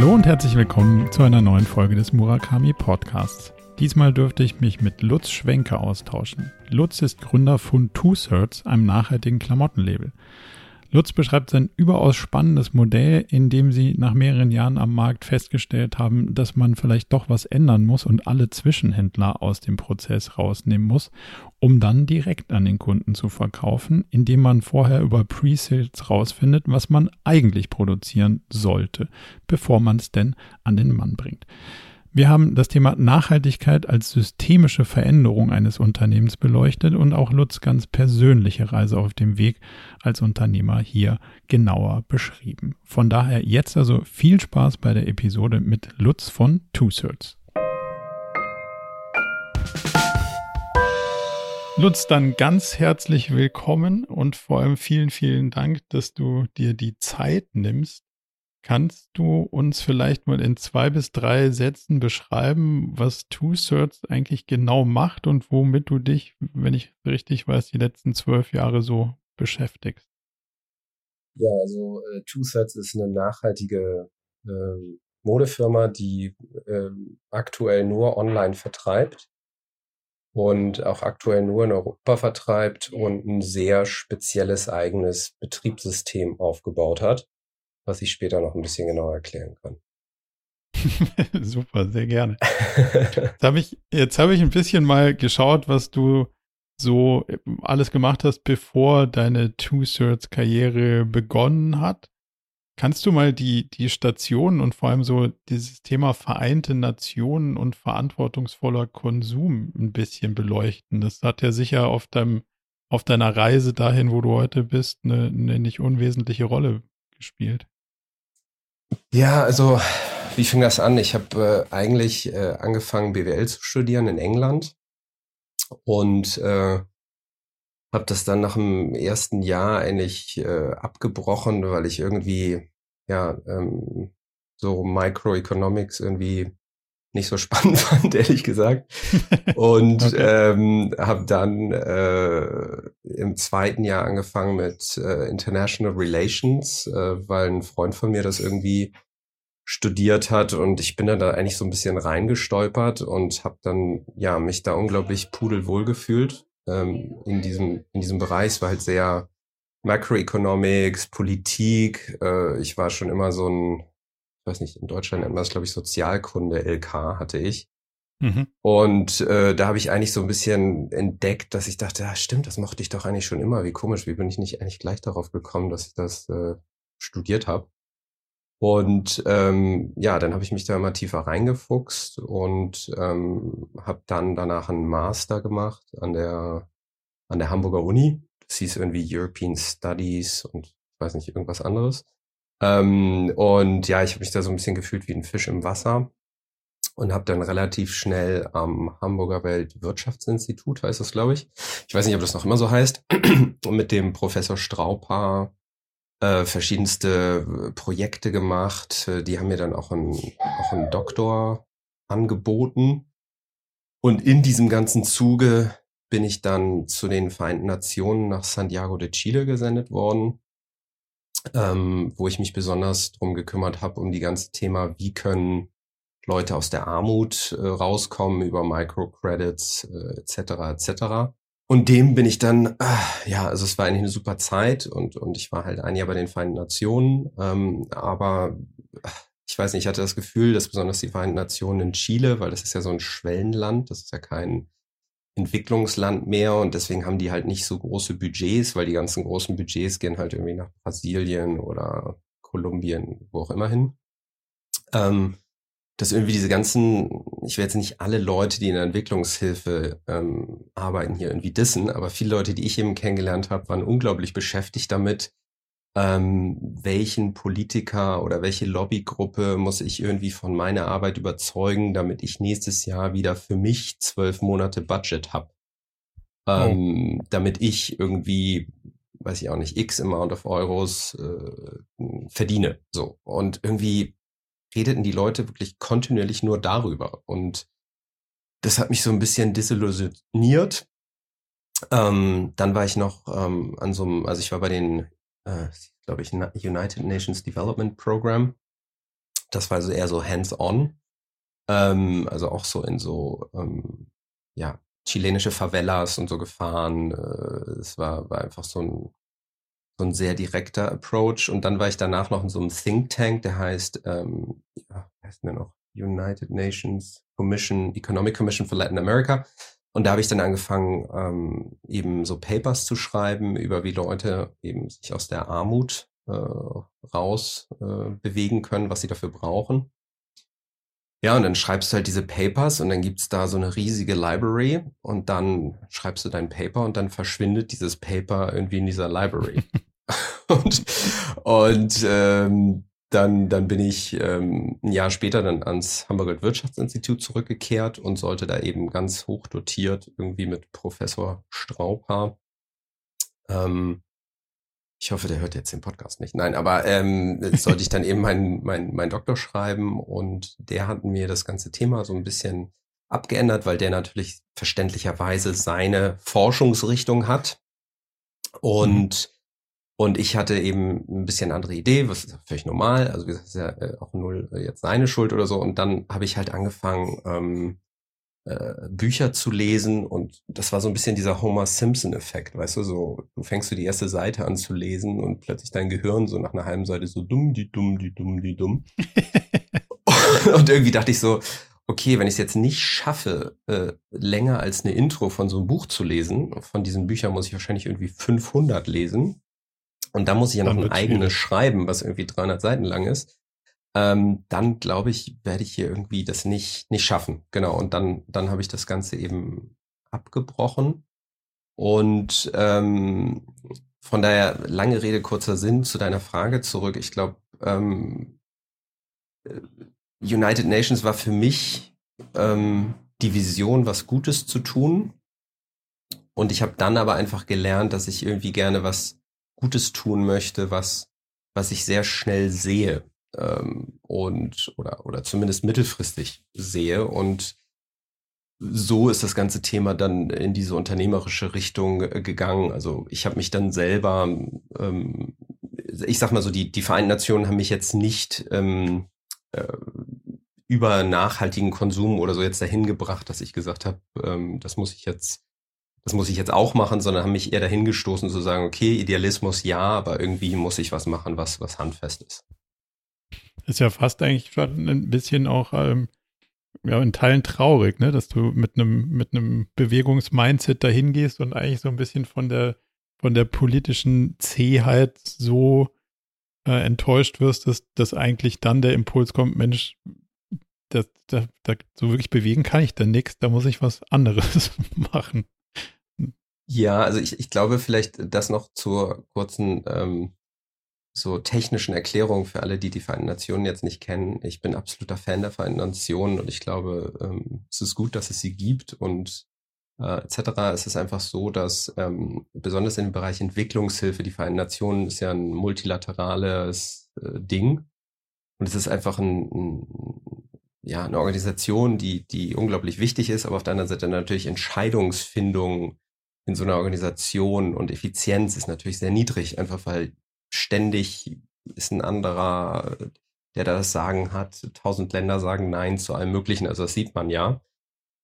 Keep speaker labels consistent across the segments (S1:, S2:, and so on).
S1: Hallo und herzlich willkommen zu einer neuen Folge des Murakami Podcasts. Diesmal dürfte ich mich mit Lutz Schwenke austauschen. Lutz ist Gründer von Two Shirts, einem nachhaltigen Klamottenlabel. Lutz beschreibt sein überaus spannendes Modell, in dem sie nach mehreren Jahren am Markt festgestellt haben, dass man vielleicht doch was ändern muss und alle Zwischenhändler aus dem Prozess rausnehmen muss, um dann direkt an den Kunden zu verkaufen, indem man vorher über Pre-Sales rausfindet, was man eigentlich produzieren sollte, bevor man es denn an den Mann bringt. Wir haben das Thema Nachhaltigkeit als systemische Veränderung eines Unternehmens beleuchtet und auch Lutz ganz persönliche Reise auf dem Weg als Unternehmer hier genauer beschrieben. Von daher jetzt also viel Spaß bei der Episode mit Lutz von Two Thirds. Lutz, dann ganz herzlich willkommen und vor allem vielen, vielen Dank, dass du dir die Zeit nimmst, Kannst du uns vielleicht mal in zwei bis drei Sätzen beschreiben, was Two-Thirds eigentlich genau macht und womit du dich, wenn ich richtig weiß, die letzten zwölf Jahre so beschäftigst?
S2: Ja, also äh, Two-Thirds ist eine nachhaltige äh, Modefirma, die äh, aktuell nur online vertreibt und auch aktuell nur in Europa vertreibt und ein sehr spezielles eigenes Betriebssystem aufgebaut hat was ich später noch ein bisschen genauer erklären kann.
S1: Super, sehr gerne. Jetzt habe ich, jetzt hab ich ein bisschen mal geschaut, was du so äh, alles gemacht hast, bevor deine Two-Thirds-Karriere begonnen hat. Kannst du mal die, die Stationen und vor allem so dieses Thema Vereinte Nationen und verantwortungsvoller Konsum ein bisschen beleuchten? Das hat ja sicher auf deinem, auf deiner Reise dahin, wo du heute bist, eine, eine nicht unwesentliche Rolle gespielt.
S2: Ja, also wie fing das an? Ich habe äh, eigentlich äh, angefangen, BWL zu studieren in England und äh, habe das dann nach dem ersten Jahr eigentlich äh, abgebrochen, weil ich irgendwie ja ähm, so Microeconomics irgendwie nicht so spannend fand, ehrlich gesagt. Und okay. ähm, habe dann äh, im zweiten Jahr angefangen mit äh, International Relations, äh, weil ein Freund von mir das irgendwie studiert hat und ich bin dann da eigentlich so ein bisschen reingestolpert und habe dann ja mich da unglaublich pudelwohl gefühlt ähm, in diesem in diesem Bereich. Es war halt sehr Macroeconomics, Politik. Äh, ich war schon immer so ein weiß nicht, in Deutschland nennt man das, glaube ich, Sozialkunde LK hatte ich. Mhm. Und äh, da habe ich eigentlich so ein bisschen entdeckt, dass ich dachte, ja, stimmt, das mochte ich doch eigentlich schon immer. Wie komisch, wie bin ich nicht eigentlich gleich darauf gekommen, dass ich das äh, studiert habe. Und ähm, ja, dann habe ich mich da immer tiefer reingefuchst und ähm, habe dann danach einen Master gemacht an der an der Hamburger Uni. Das hieß irgendwie European Studies und ich weiß nicht irgendwas anderes. Ähm, und ja, ich habe mich da so ein bisschen gefühlt wie ein Fisch im Wasser und habe dann relativ schnell am Hamburger Weltwirtschaftsinstitut, heißt das, glaube ich. Ich weiß nicht, ob das noch immer so heißt, mit dem Professor Strauper äh, verschiedenste Projekte gemacht. Die haben mir dann auch einen, auch einen Doktor angeboten. Und in diesem ganzen Zuge bin ich dann zu den Vereinten Nationen nach Santiago de Chile gesendet worden ähm, wo ich mich besonders drum gekümmert habe, um die ganze Thema, wie können Leute aus der Armut äh, rauskommen über Microcredits äh, etc. etc. Und dem bin ich dann, äh, ja, also es war eigentlich eine super Zeit und, und ich war halt ein Jahr bei den Vereinten Nationen, ähm, aber äh, ich weiß nicht, ich hatte das Gefühl, dass besonders die Vereinten Nationen in Chile, weil das ist ja so ein Schwellenland, das ist ja kein Entwicklungsland mehr und deswegen haben die halt nicht so große Budgets, weil die ganzen großen Budgets gehen halt irgendwie nach Brasilien oder Kolumbien, wo auch immer hin. Ähm, dass irgendwie diese ganzen, ich will jetzt nicht alle Leute, die in der Entwicklungshilfe ähm, arbeiten, hier irgendwie dissen, aber viele Leute, die ich eben kennengelernt habe, waren unglaublich beschäftigt damit, ähm, welchen Politiker oder welche Lobbygruppe muss ich irgendwie von meiner Arbeit überzeugen, damit ich nächstes Jahr wieder für mich zwölf Monate Budget habe. Oh. Ähm, oh. Damit ich irgendwie, weiß ich auch nicht, x Amount of Euros äh, verdiene. So. Und irgendwie redeten die Leute wirklich kontinuierlich nur darüber. Und das hat mich so ein bisschen disillusioniert. Ähm, dann war ich noch ähm, an so einem, also ich war bei den äh, glaube ich, United Nations Development Program. Das war also eher so hands-on. Ähm, also auch so in so, ähm, ja, chilenische Favelas und so gefahren. Äh, es war, war einfach so ein, so ein sehr direkter Approach. Und dann war ich danach noch in so einem Think Tank, der heißt, ähm, ja, heißt denn der noch? United Nations Commission, Economic Commission for Latin America. Und da habe ich dann angefangen, ähm, eben so Papers zu schreiben über wie Leute eben sich aus der Armut äh, raus äh, bewegen können, was sie dafür brauchen. Ja, und dann schreibst du halt diese Papers und dann gibt's da so eine riesige Library und dann schreibst du dein Paper und dann verschwindet dieses Paper irgendwie in dieser Library. und und ähm, dann, dann bin ich ähm, ein Jahr später dann ans Hamburger Wirtschaftsinstitut zurückgekehrt und sollte da eben ganz hoch dotiert irgendwie mit Professor Strauper ähm, ich hoffe, der hört jetzt den Podcast nicht. Nein, aber ähm, sollte ich dann eben meinen mein, mein Doktor schreiben und der hat mir das ganze Thema so ein bisschen abgeändert, weil der natürlich verständlicherweise seine Forschungsrichtung hat. Und, mhm. Und ich hatte eben ein bisschen andere Idee, was ist völlig normal. Also wie gesagt, ist ja äh, auch null jetzt seine Schuld oder so. Und dann habe ich halt angefangen, ähm, äh, Bücher zu lesen und das war so ein bisschen dieser Homer Simpson Effekt, weißt du, so du fängst du die erste Seite an zu lesen und plötzlich dein Gehirn so nach einer halben Seite so dumm, die dumm, die dumm, die dumm. und irgendwie dachte ich so, okay, wenn ich es jetzt nicht schaffe, äh, länger als eine Intro von so einem Buch zu lesen, von diesen Büchern muss ich wahrscheinlich irgendwie 500 lesen. Und da muss ich ja noch ein eigenes schreiben, was irgendwie 300 Seiten lang ist ähm, dann glaube ich, werde ich hier irgendwie das nicht, nicht schaffen. Genau. Und dann, dann habe ich das Ganze eben abgebrochen. Und ähm, von daher, lange Rede, kurzer Sinn zu deiner Frage zurück. Ich glaube, ähm, äh, United Nations war für mich ähm, die Vision, was Gutes zu tun. Und ich habe dann aber einfach gelernt, dass ich irgendwie gerne was Gutes tun möchte, was, was ich sehr schnell sehe ähm, und oder oder zumindest mittelfristig sehe und so ist das ganze Thema dann in diese unternehmerische Richtung äh, gegangen. Also ich habe mich dann selber, ähm, ich sag mal so, die, die Vereinten Nationen haben mich jetzt nicht ähm, äh, über nachhaltigen Konsum oder so jetzt dahin gebracht, dass ich gesagt habe, ähm, das muss ich jetzt, das muss ich jetzt auch machen, sondern haben mich eher dahin gestoßen zu sagen, okay, Idealismus ja, aber irgendwie muss ich was machen, was, was handfest ist.
S1: Ist ja fast eigentlich schon ein bisschen auch ähm, ja, in Teilen traurig, ne, dass du mit einem mit Bewegungsmindset dahin gehst und eigentlich so ein bisschen von der von der politischen Zähheit so äh, enttäuscht wirst, dass, dass eigentlich dann der Impuls kommt, Mensch, das, das, das, so wirklich bewegen kann ich da nichts, da muss ich was anderes machen.
S2: Ja, also ich, ich glaube vielleicht das noch zur kurzen ähm, so technischen Erklärungen für alle, die die Vereinten Nationen jetzt nicht kennen. Ich bin absoluter Fan der Vereinten Nationen und ich glaube, ähm, es ist gut, dass es sie gibt und äh, etc. Es ist einfach so, dass ähm, besonders im Bereich Entwicklungshilfe, die Vereinten Nationen ist ja ein multilaterales äh, Ding und es ist einfach ein, ein ja, eine Organisation, die, die unglaublich wichtig ist, aber auf der anderen Seite natürlich Entscheidungsfindung in so einer Organisation und Effizienz ist natürlich sehr niedrig, einfach weil ständig ist ein anderer, der da das Sagen hat. Tausend Länder sagen Nein zu allem Möglichen. Also das sieht man ja.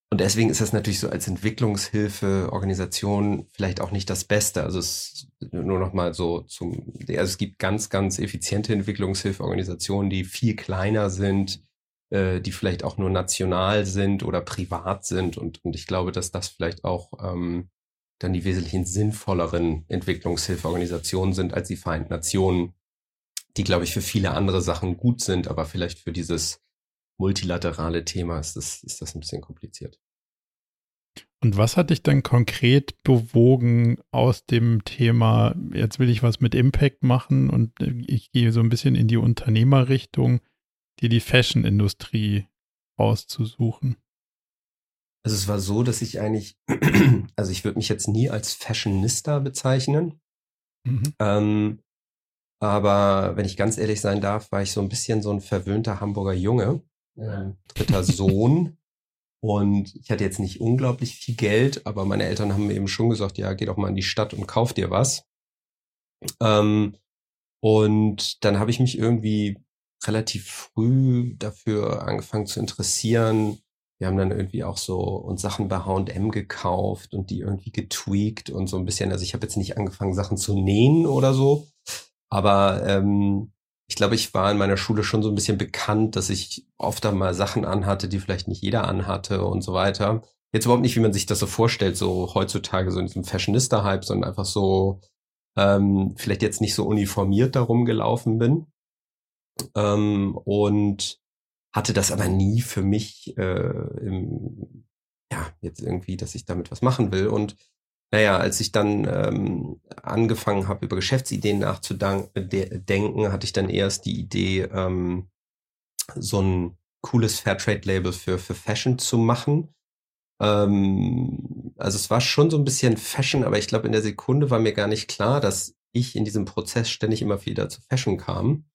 S2: Und deswegen ist das natürlich so als Entwicklungshilfe Organisation vielleicht auch nicht das Beste. Also es nur noch mal so zum, also es gibt ganz, ganz effiziente Entwicklungshilfeorganisationen, die viel kleiner sind, äh, die vielleicht auch nur national sind oder privat sind. Und, und ich glaube, dass das vielleicht auch ähm, dann die wesentlichen sinnvolleren Entwicklungshilfeorganisationen sind als die Vereinten Nationen, die, glaube ich, für viele andere Sachen gut sind, aber vielleicht für dieses multilaterale Thema ist das, ist das ein bisschen kompliziert.
S1: Und was hat dich dann konkret bewogen aus dem Thema, jetzt will ich was mit Impact machen und ich gehe so ein bisschen in die Unternehmerrichtung, dir die Fashion-Industrie auszusuchen?
S2: Also es war so, dass ich eigentlich, also ich würde mich jetzt nie als Fashionista bezeichnen. Mhm. Ähm, aber wenn ich ganz ehrlich sein darf, war ich so ein bisschen so ein verwöhnter Hamburger Junge, äh, dritter Sohn. Und ich hatte jetzt nicht unglaublich viel Geld, aber meine Eltern haben mir eben schon gesagt, ja, geh doch mal in die Stadt und kauf dir was. Ähm, und dann habe ich mich irgendwie relativ früh dafür angefangen zu interessieren. Wir haben dann irgendwie auch so uns Sachen bei H&M gekauft und die irgendwie getweakt und so ein bisschen. Also ich habe jetzt nicht angefangen, Sachen zu nähen oder so, aber ähm, ich glaube, ich war in meiner Schule schon so ein bisschen bekannt, dass ich oft einmal Sachen anhatte, die vielleicht nicht jeder anhatte und so weiter. Jetzt überhaupt nicht, wie man sich das so vorstellt, so heutzutage so in diesem Fashionista-Hype, sondern einfach so ähm, vielleicht jetzt nicht so uniformiert darum gelaufen bin. Ähm, und hatte das aber nie für mich äh, im, ja, jetzt irgendwie, dass ich damit was machen will. Und naja, als ich dann ähm, angefangen habe, über Geschäftsideen nachzudenken, hatte ich dann erst die Idee, ähm, so ein cooles Fairtrade-Label für, für Fashion zu machen. Ähm, also es war schon so ein bisschen Fashion, aber ich glaube, in der Sekunde war mir gar nicht klar, dass ich in diesem Prozess ständig immer wieder zu Fashion kam.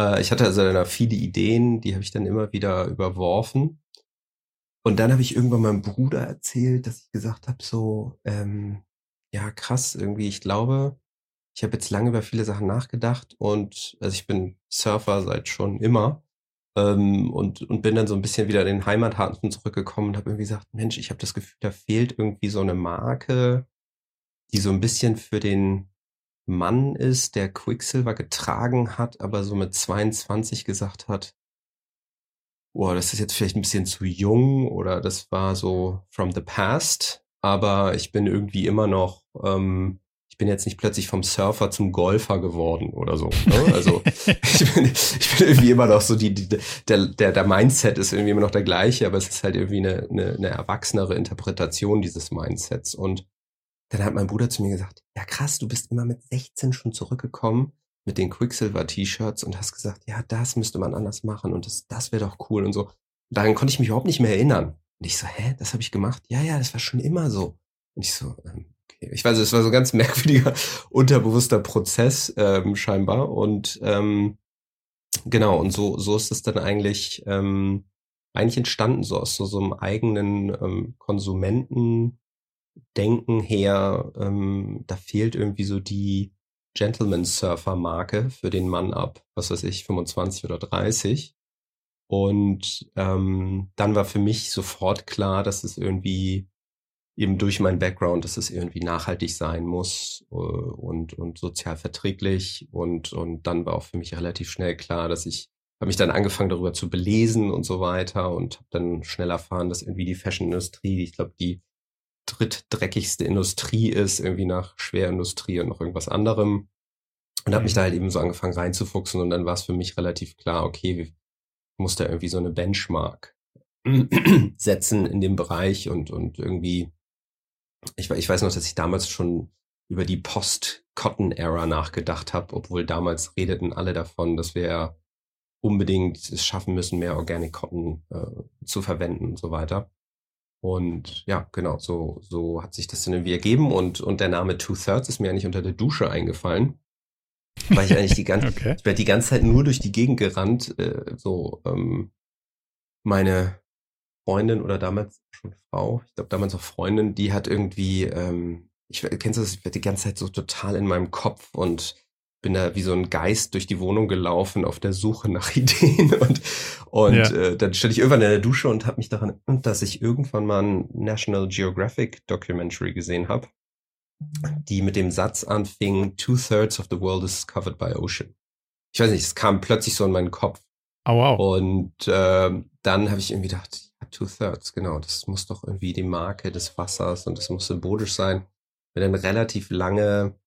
S2: Äh, ich hatte also dann viele Ideen, die habe ich dann immer wieder überworfen. Und dann habe ich irgendwann meinem Bruder erzählt, dass ich gesagt habe, so, ähm, ja, krass, irgendwie, ich glaube, ich habe jetzt lange über viele Sachen nachgedacht und also ich bin Surfer seit schon immer ähm, und, und bin dann so ein bisschen wieder in den Heimathafen zurückgekommen und habe irgendwie gesagt, Mensch, ich habe das Gefühl, da fehlt irgendwie so eine Marke, die so ein bisschen für den Mann ist, der Quicksilver getragen hat, aber so mit 22 gesagt hat, boah, das ist jetzt vielleicht ein bisschen zu jung oder das war so from the past, aber ich bin irgendwie immer noch, ähm, ich bin jetzt nicht plötzlich vom Surfer zum Golfer geworden oder so. Ne? Also ich, bin, ich bin irgendwie immer noch so, die, die, der, der, der Mindset ist irgendwie immer noch der gleiche, aber es ist halt irgendwie eine, eine, eine erwachsenere Interpretation dieses Mindsets. Und dann hat mein Bruder zu mir gesagt, ja krass, du bist immer mit 16 schon zurückgekommen mit den Quicksilver-T-Shirts und hast gesagt, ja, das müsste man anders machen und das, das wäre doch cool und so. Daran konnte ich mich überhaupt nicht mehr erinnern. Und ich so, hä, das habe ich gemacht? Ja, ja, das war schon immer so. Und ich so, ähm, okay. Ich weiß, es war so ein ganz merkwürdiger, unterbewusster Prozess ähm, scheinbar. Und ähm, genau, und so, so ist es dann eigentlich, ähm, eigentlich entstanden, so aus so, so einem eigenen ähm, Konsumentendenken her. Ähm, da fehlt irgendwie so die, Gentleman-Surfer-Marke für den Mann ab, was weiß ich, 25 oder 30. Und ähm, dann war für mich sofort klar, dass es irgendwie eben durch meinen Background, dass es irgendwie nachhaltig sein muss äh, und, und sozial verträglich. Und, und dann war auch für mich relativ schnell klar, dass ich habe mich dann angefangen darüber zu belesen und so weiter und habe dann schnell erfahren, dass irgendwie die Fashion-Industrie, ich glaube, die drittdreckigste Industrie ist, irgendwie nach Schwerindustrie und noch irgendwas anderem. Und habe mich mhm. da halt eben so angefangen reinzufuchsen und dann war es für mich relativ klar, okay, ich muss da irgendwie so eine Benchmark setzen in dem Bereich und, und irgendwie, ich, ich weiß noch, dass ich damals schon über die Post-Cotton-Era nachgedacht habe, obwohl damals redeten alle davon, dass wir unbedingt es schaffen müssen, mehr Organic Cotton äh, zu verwenden und so weiter. Und ja, genau, so, so hat sich das dann irgendwie ergeben und, und der Name Two Thirds ist mir eigentlich unter der Dusche eingefallen. Weil ich eigentlich die ganze, okay. ich werde die ganze Zeit nur durch die Gegend gerannt, äh, so, ähm, meine Freundin oder damals schon Frau, ich glaube damals auch Freundin, die hat irgendwie, ähm, ich kennst du das, ich werde die ganze Zeit so total in meinem Kopf und bin da wie so ein Geist durch die Wohnung gelaufen auf der Suche nach Ideen und und ja. äh, dann stand ich irgendwann in der Dusche und habe mich daran erinnert, dass ich irgendwann mal ein National Geographic Documentary gesehen habe, die mit dem Satz anfing: Two thirds of the world is covered by ocean. Ich weiß nicht, es kam plötzlich so in meinen Kopf.
S1: Oh, wow.
S2: Und äh, dann habe ich irgendwie gedacht, ja, two thirds, genau, das muss doch irgendwie die Marke des Wassers und das muss symbolisch sein. Mir dann relativ lange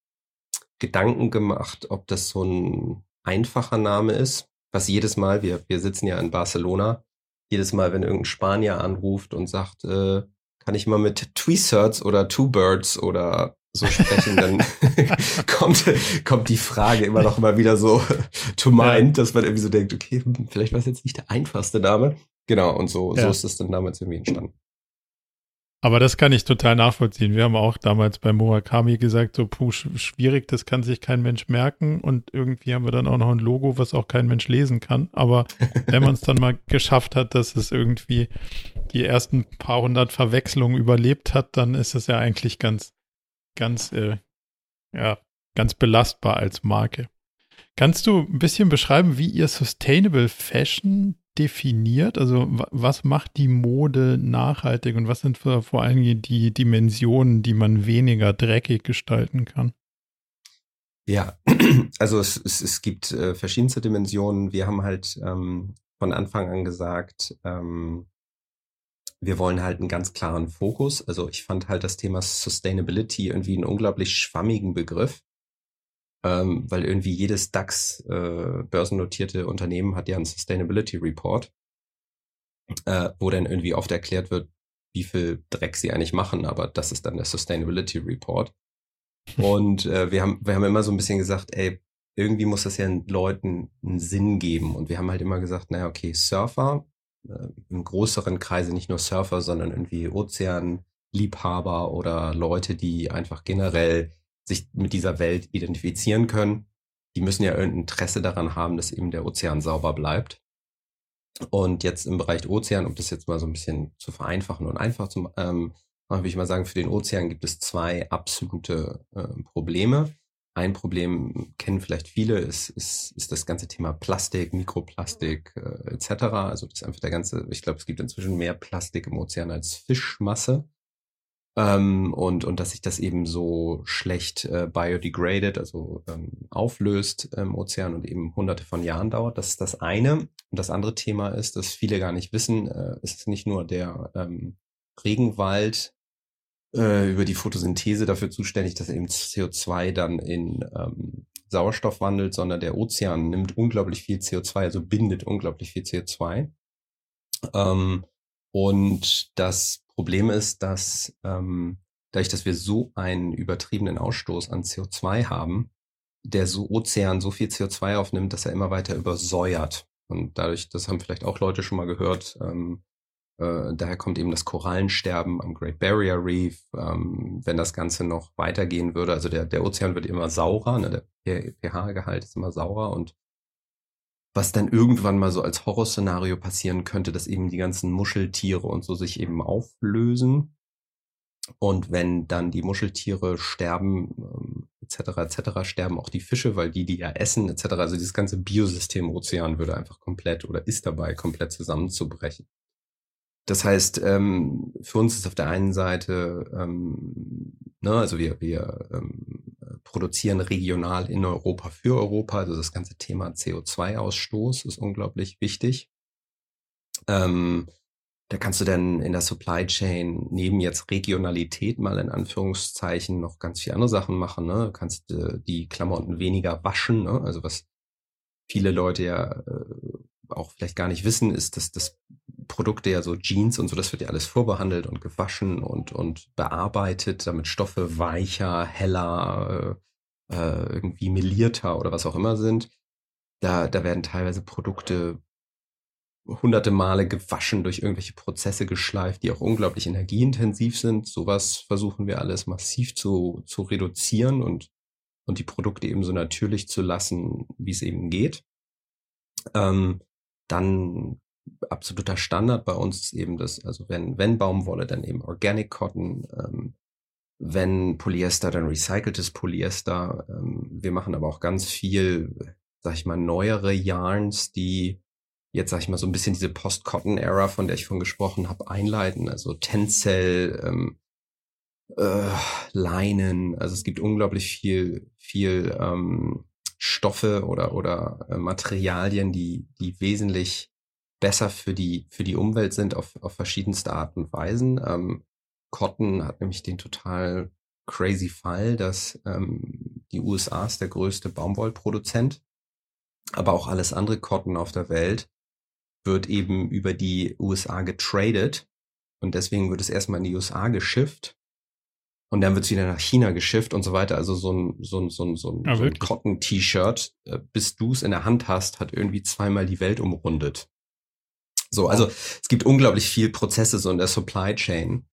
S2: Gedanken gemacht, ob das so ein einfacher Name ist, was jedes Mal, wir, wir sitzen ja in Barcelona, jedes Mal, wenn irgendein Spanier anruft und sagt, äh, kann ich mal mit Tweezerts oder Two Birds oder so sprechen, dann kommt, kommt die Frage immer noch mal wieder so to mind, dass man irgendwie so denkt, okay, hm, vielleicht war es jetzt nicht der einfachste Name. Genau, und so, ja. so ist es dann damals irgendwie entstanden.
S1: Aber das kann ich total nachvollziehen. Wir haben auch damals bei Murakami gesagt, so puh, schwierig, das kann sich kein Mensch merken. Und irgendwie haben wir dann auch noch ein Logo, was auch kein Mensch lesen kann. Aber wenn man es dann mal geschafft hat, dass es irgendwie die ersten paar hundert Verwechslungen überlebt hat, dann ist es ja eigentlich ganz, ganz, äh, ja, ganz belastbar als Marke. Kannst du ein bisschen beschreiben, wie ihr Sustainable Fashion definiert? Also was macht die Mode nachhaltig und was sind vor allem die Dimensionen, die man weniger dreckig gestalten kann?
S2: Ja, also es, es, es gibt äh, verschiedenste Dimensionen. Wir haben halt ähm, von Anfang an gesagt, ähm, wir wollen halt einen ganz klaren Fokus. Also ich fand halt das Thema Sustainability irgendwie einen unglaublich schwammigen Begriff, ähm, weil irgendwie jedes DAX äh, börsennotierte Unternehmen hat ja einen Sustainability Report, äh, wo dann irgendwie oft erklärt wird, wie viel Dreck sie eigentlich machen, aber das ist dann der Sustainability Report. Und äh, wir haben wir haben immer so ein bisschen gesagt, ey, irgendwie muss das ja den Leuten einen Sinn geben. Und wir haben halt immer gesagt, naja, okay, Surfer, äh, im größeren Kreise nicht nur Surfer, sondern irgendwie Ozeanliebhaber oder Leute, die einfach generell sich mit dieser Welt identifizieren können. Die müssen ja irgendein Interesse daran haben, dass eben der Ozean sauber bleibt. Und jetzt im Bereich Ozean, um das jetzt mal so ein bisschen zu vereinfachen und einfach zu, ähm, würde ich mal sagen, für den Ozean gibt es zwei absolute äh, Probleme. Ein Problem kennen vielleicht viele, ist, ist, ist das ganze Thema Plastik, Mikroplastik äh, etc. Also das ist einfach der ganze, ich glaube, es gibt inzwischen mehr Plastik im Ozean als Fischmasse. Ähm, und, und dass sich das eben so schlecht äh, biodegraded, also ähm, auflöst im Ozean und eben hunderte von Jahren dauert. Das ist das eine. Und das andere Thema ist, dass viele gar nicht wissen, äh, es ist nicht nur der ähm, Regenwald, äh, über die Photosynthese dafür zuständig, dass eben CO2 dann in ähm, Sauerstoff wandelt, sondern der Ozean nimmt unglaublich viel CO2, also bindet unglaublich viel CO2. Ähm, und das Problem ist, dass ähm, dadurch, dass wir so einen übertriebenen Ausstoß an CO2 haben, der so Ozean so viel CO2 aufnimmt, dass er immer weiter übersäuert. Und dadurch, das haben vielleicht auch Leute schon mal gehört, ähm, äh, daher kommt eben das Korallensterben am Great Barrier Reef. Ähm, wenn das Ganze noch weitergehen würde, also der, der Ozean wird immer saurer, ne, der pH-Gehalt ist immer saurer und was dann irgendwann mal so als Horrorszenario passieren könnte, dass eben die ganzen Muscheltiere und so sich eben auflösen. Und wenn dann die Muscheltiere sterben, ähm, etc., etc., sterben auch die Fische, weil die die ja essen, etc. Also dieses ganze Biosystem Ozean würde einfach komplett oder ist dabei komplett zusammenzubrechen. Das heißt, ähm, für uns ist auf der einen Seite, ähm, ne, also wir, wir ähm, produzieren regional in Europa für Europa, also das ganze Thema CO2-Ausstoß ist unglaublich wichtig. Ähm, da kannst du dann in der Supply Chain neben jetzt Regionalität mal in Anführungszeichen noch ganz viele andere Sachen machen. Ne? Du kannst äh, die Klamotten weniger waschen, ne? also was viele Leute ja äh, auch vielleicht gar nicht wissen, ist, dass das Produkte ja so Jeans und so, das wird ja alles vorbehandelt und gewaschen und, und bearbeitet, damit Stoffe weicher, heller, äh, äh, irgendwie melierter oder was auch immer sind. Da, da werden teilweise Produkte hunderte Male gewaschen, durch irgendwelche Prozesse geschleift, die auch unglaublich energieintensiv sind. Sowas versuchen wir alles massiv zu, zu reduzieren und, und die Produkte eben so natürlich zu lassen, wie es eben geht. Ähm, dann absoluter Standard bei uns ist eben das, also wenn, wenn Baumwolle, dann eben Organic Cotton, ähm, wenn Polyester, dann recyceltes Polyester. Ähm, wir machen aber auch ganz viel, sag ich mal, neuere Yarns, die jetzt, sag ich mal, so ein bisschen diese Post-Cotton-Era, von der ich von gesprochen habe, einleiten. Also Tencel, ähm, äh, Leinen. Also es gibt unglaublich viel, viel ähm, Stoffe oder, oder äh, Materialien, die, die wesentlich besser für die, für die Umwelt sind auf, auf verschiedenste Art und Weisen. Ähm, Cotton hat nämlich den total crazy Fall, dass ähm, die USA ist der größte Baumwollproduzent, aber auch alles andere Cotton auf der Welt wird eben über die USA getradet und deswegen wird es erstmal in die USA geschifft und dann wird es wieder nach China geschifft und so weiter. Also so ein, so ein, so ein, so ein, ja, so ein Cotton-T-Shirt, äh, bis du es in der Hand hast, hat irgendwie zweimal die Welt umrundet. So, also es gibt unglaublich viel Prozesse so in der Supply Chain,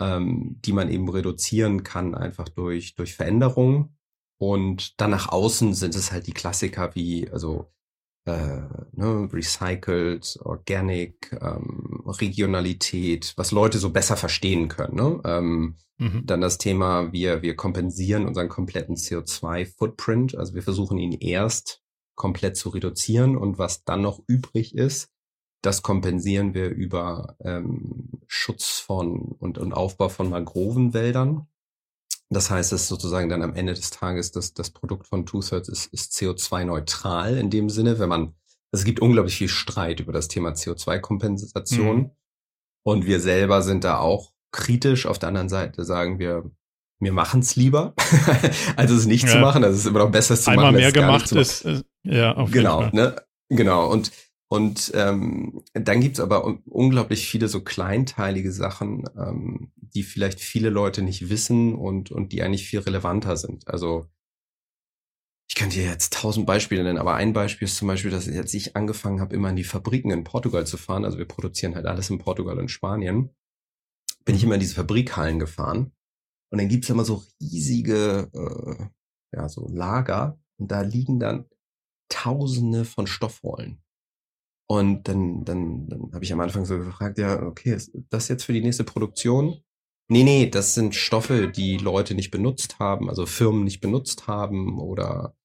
S2: ähm, die man eben reduzieren kann, einfach durch, durch Veränderungen. Und dann nach außen sind es halt die Klassiker wie, also äh, ne, recycled, organic, ähm, Regionalität, was Leute so besser verstehen können. Ne? Ähm, mhm. Dann das Thema, wir, wir kompensieren unseren kompletten CO2-Footprint. Also wir versuchen ihn erst komplett zu reduzieren und was dann noch übrig ist, das kompensieren wir über ähm, Schutz von und, und Aufbau von Mangrovenwäldern. Das heißt, es ist sozusagen dann am Ende des Tages, dass das Produkt von Two-Thirds ist, ist CO2-neutral in dem Sinne, wenn man, es gibt unglaublich viel Streit über das Thema CO2-Kompensation. Mhm. Und wir selber sind da auch kritisch. Auf der anderen Seite sagen wir, wir machen es lieber, als es nicht ja. zu machen. Also es ist immer noch besser, es zu
S1: Einmal
S2: machen.
S1: Einmal mehr gemacht ist, ist, ja,
S2: auf genau, jeden Fall. Ne? Genau. Und und ähm, dann gibt's aber unglaublich viele so kleinteilige Sachen, ähm, die vielleicht viele Leute nicht wissen und, und die eigentlich viel relevanter sind. Also ich könnte dir jetzt tausend Beispiele nennen, aber ein Beispiel ist zum Beispiel, dass ich, als ich angefangen habe, immer in die Fabriken in Portugal zu fahren, also wir produzieren halt alles in Portugal und Spanien, bin ich mhm. immer in diese Fabrikhallen gefahren. Und dann gibt's immer so riesige, äh, ja, so Lager und da liegen dann Tausende von Stoffrollen. Und dann, dann, dann habe ich am Anfang so gefragt, ja, okay, ist das jetzt für die nächste Produktion? Nee, nee, das sind Stoffe, die Leute nicht benutzt haben, also Firmen nicht benutzt haben oder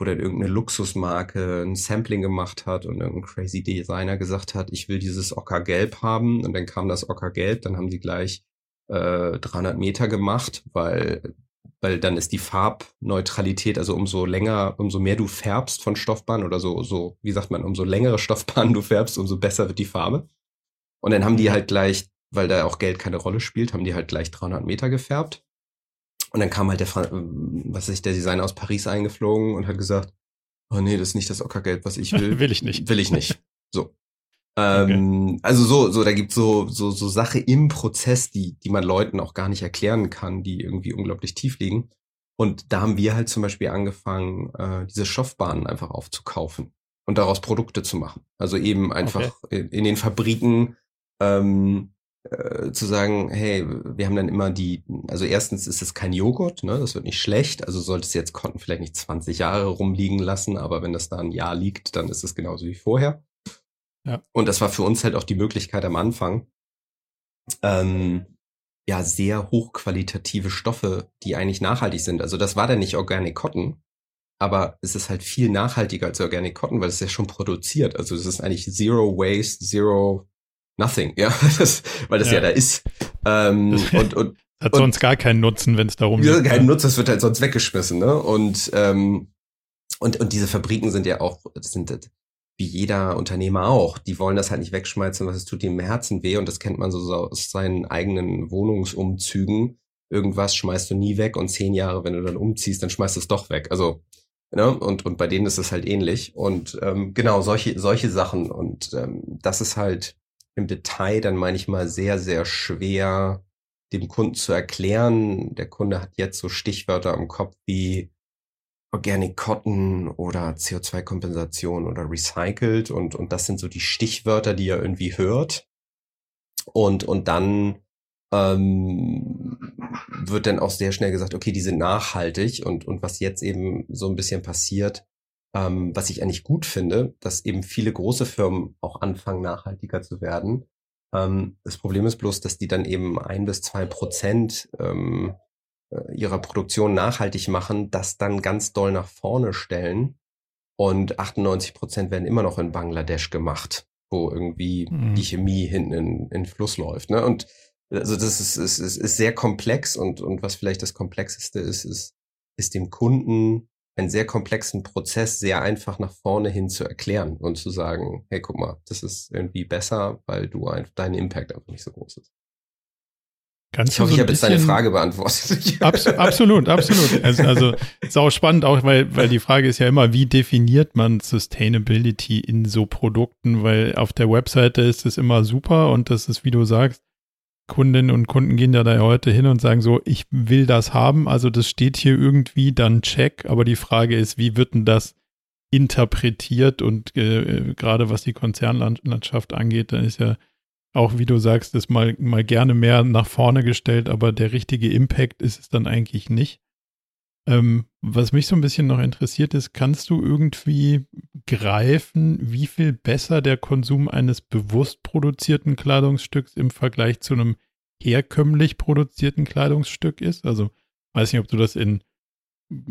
S2: oder irgendeine Luxusmarke ein Sampling gemacht hat und irgendein crazy Designer gesagt hat, ich will dieses Ockergelb haben und dann kam das Ockergelb, dann haben sie gleich äh, 300 Meter gemacht, weil weil dann ist die Farbneutralität, also umso länger, umso mehr du färbst von Stoffbahn oder so, so, wie sagt man, umso längere Stoffbahnen du färbst, umso besser wird die Farbe. Und dann haben die mhm. halt gleich, weil da auch Geld keine Rolle spielt, haben die halt gleich 300 Meter gefärbt. Und dann kam halt der, was ist der Designer aus Paris eingeflogen und hat gesagt, oh nee, das ist nicht das Ockergelb, was ich will.
S1: will ich nicht.
S2: Will ich nicht. So. Ähm, okay. Also so, so, da gibt's so, so, so Sache im Prozess, die, die man Leuten auch gar nicht erklären kann, die irgendwie unglaublich tief liegen. Und da haben wir halt zum Beispiel angefangen, äh, diese Stoffbahnen einfach aufzukaufen und daraus Produkte zu machen. Also eben einfach okay. in, in, den Fabriken ähm, äh, zu sagen, hey, wir haben dann immer die, also erstens ist es kein Joghurt, ne, das wird nicht schlecht, also solltest du jetzt Cotton vielleicht nicht 20 Jahre rumliegen lassen, aber wenn das da ein Jahr liegt, dann ist es genauso wie vorher. Ja. Und das war für uns halt auch die Möglichkeit am Anfang, ähm, ja, sehr hochqualitative Stoffe, die eigentlich nachhaltig sind. Also das war dann nicht Organic Cotton, aber es ist halt viel nachhaltiger als Organic Cotton, weil es ja schon produziert. Also es ist eigentlich Zero Waste, Zero Nothing, ja, das, weil das ja, ja da ist. Ähm, und, und,
S1: hat sonst und, gar keinen Nutzen, wenn es darum
S2: geht. Keinen Nutzen, es wird halt sonst weggeschmissen, ne? Und ähm, und und diese Fabriken sind ja auch sind wie jeder Unternehmer auch. Die wollen das halt nicht wegschmeißen, was es tut ihm im Herzen weh und das kennt man so aus seinen eigenen Wohnungsumzügen. Irgendwas schmeißt du nie weg und zehn Jahre, wenn du dann umziehst, dann schmeißt du es doch weg. Also ne? und und bei denen ist es halt ähnlich und ähm, genau solche solche Sachen und ähm, das ist halt im Detail dann manchmal sehr sehr schwer dem Kunden zu erklären. Der Kunde hat jetzt so Stichwörter im Kopf wie Organic Cotton oder CO2-Kompensation oder recycelt und, und das sind so die Stichwörter, die er irgendwie hört. Und, und dann ähm, wird dann auch sehr schnell gesagt, okay, die sind nachhaltig und, und was jetzt eben so ein bisschen passiert, ähm, was ich eigentlich gut finde, dass eben viele große Firmen auch anfangen, nachhaltiger zu werden. Ähm, das Problem ist bloß, dass die dann eben ein bis zwei Prozent ähm, äh, ihrer Produktion nachhaltig machen, das dann ganz doll nach vorne stellen. Und 98 Prozent werden immer noch in Bangladesch gemacht, wo irgendwie mhm. die Chemie hinten in, in Fluss läuft. Ne? Und also das ist, ist, ist, ist sehr komplex und, und was vielleicht das Komplexeste ist, ist, ist dem Kunden einen sehr komplexen Prozess sehr einfach nach vorne hin zu erklären und zu sagen, hey, guck mal, das ist irgendwie besser, weil du einfach dein Impact einfach nicht so groß ist.
S1: Kannst
S2: ich hoffe, so ich habe jetzt deine Frage beantwortet.
S1: Abs absolut, absolut. Also, also ist auch spannend, auch weil, weil die Frage ist ja immer, wie definiert man Sustainability in so Produkten? Weil auf der Webseite ist es immer super und das ist, wie du sagst, Kundinnen und Kunden gehen ja da heute hin und sagen so, ich will das haben, also das steht hier irgendwie, dann check. Aber die Frage ist, wie wird denn das interpretiert? Und äh, gerade was die Konzernlandschaft angeht, dann ist ja auch wie du sagst, ist mal, mal gerne mehr nach vorne gestellt, aber der richtige Impact ist es dann eigentlich nicht. Ähm, was mich so ein bisschen noch interessiert ist, kannst du irgendwie greifen, wie viel besser der Konsum eines bewusst produzierten Kleidungsstücks im Vergleich zu einem herkömmlich produzierten Kleidungsstück ist? Also weiß nicht, ob du das in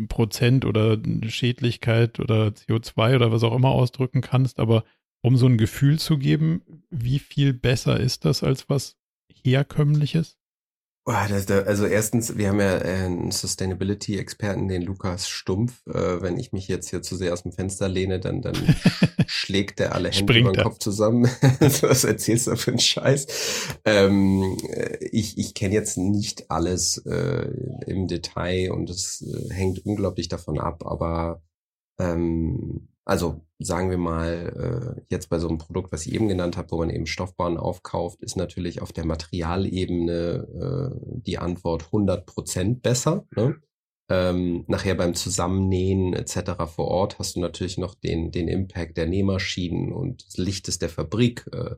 S1: Prozent oder Schädlichkeit oder CO2 oder was auch immer ausdrücken kannst, aber um so ein Gefühl zu geben, wie viel besser ist das als was herkömmliches?
S3: Also erstens, wir haben ja einen Sustainability-Experten, den Lukas Stumpf. Äh, wenn ich mich jetzt hier zu sehr aus dem Fenster lehne, dann, dann schlägt der alle Hände über den Kopf zusammen. Was erzählst du für einen Scheiß? Ähm, ich ich kenne jetzt nicht alles äh, im Detail und es äh, hängt unglaublich davon ab, aber ähm, also sagen wir mal, äh, jetzt bei so einem Produkt, was ich eben genannt habe, wo man eben Stoffbahnen aufkauft, ist natürlich auf der Materialebene äh, die Antwort 100 Prozent besser. Ne? Ähm, nachher beim Zusammennähen etc. vor Ort hast du natürlich noch den, den Impact der Nähmaschinen und des Lichtes der Fabrik äh,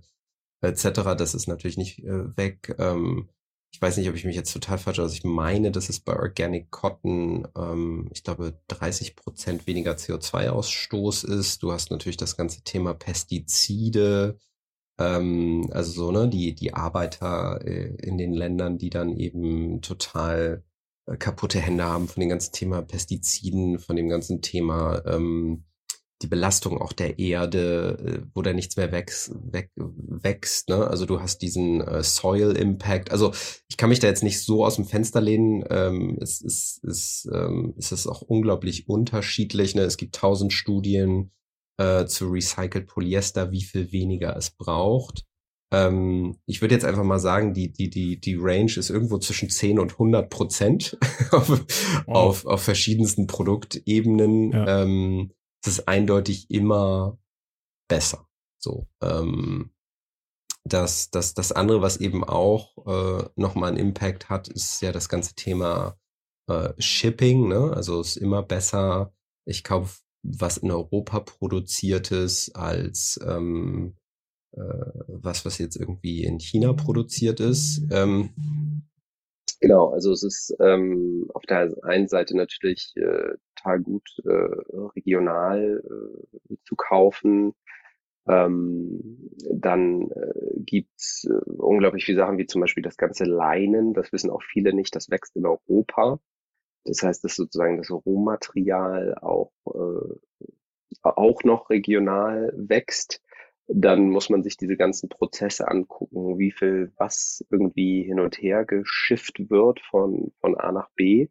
S3: etc. Das ist natürlich nicht äh, weg. Ähm, ich weiß nicht, ob ich mich jetzt total falsch, also ich meine, dass es bei Organic Cotton, ähm, ich glaube, 30 Prozent weniger CO2-Ausstoß ist. Du hast natürlich das ganze Thema Pestizide, ähm, also so, ne, die, die Arbeiter äh, in den Ländern, die dann eben total äh, kaputte Hände haben von dem ganzen Thema Pestiziden, von dem ganzen Thema ähm, die Belastung auch der Erde, äh, wo da nichts mehr wächst, wächst. Ne? Also du hast diesen äh, Soil Impact. Also ich kann mich da jetzt nicht so aus dem Fenster lehnen. Ähm, es, ist, es, ähm, es ist auch unglaublich unterschiedlich. Ne? Es gibt tausend Studien äh, zu Recycled Polyester, wie viel weniger es braucht. Ähm, ich würde jetzt einfach mal sagen, die, die, die, die Range ist irgendwo zwischen 10 und 100 Prozent auf, wow. auf, auf verschiedensten Produktebenen. Ja. Ähm, es ist eindeutig immer besser. So. Ähm, das, das, das andere, was eben auch äh, nochmal einen Impact hat, ist ja das ganze Thema äh, Shipping. Ne? Also es ist immer besser, ich kaufe was in Europa produziertes als ähm, äh, was, was jetzt irgendwie in China produziert ist. Ähm,
S2: Genau, also es ist ähm, auf der einen Seite natürlich äh, total gut äh, regional äh, zu kaufen. Ähm, dann äh, gibt's äh, unglaublich viele Sachen, wie zum Beispiel das ganze Leinen. Das wissen auch viele nicht. Das wächst in Europa. Das heißt, dass sozusagen das Rohmaterial auch, äh, auch noch regional wächst dann muss man sich diese ganzen Prozesse angucken, wie viel was irgendwie hin und her geschifft wird von, von A nach B.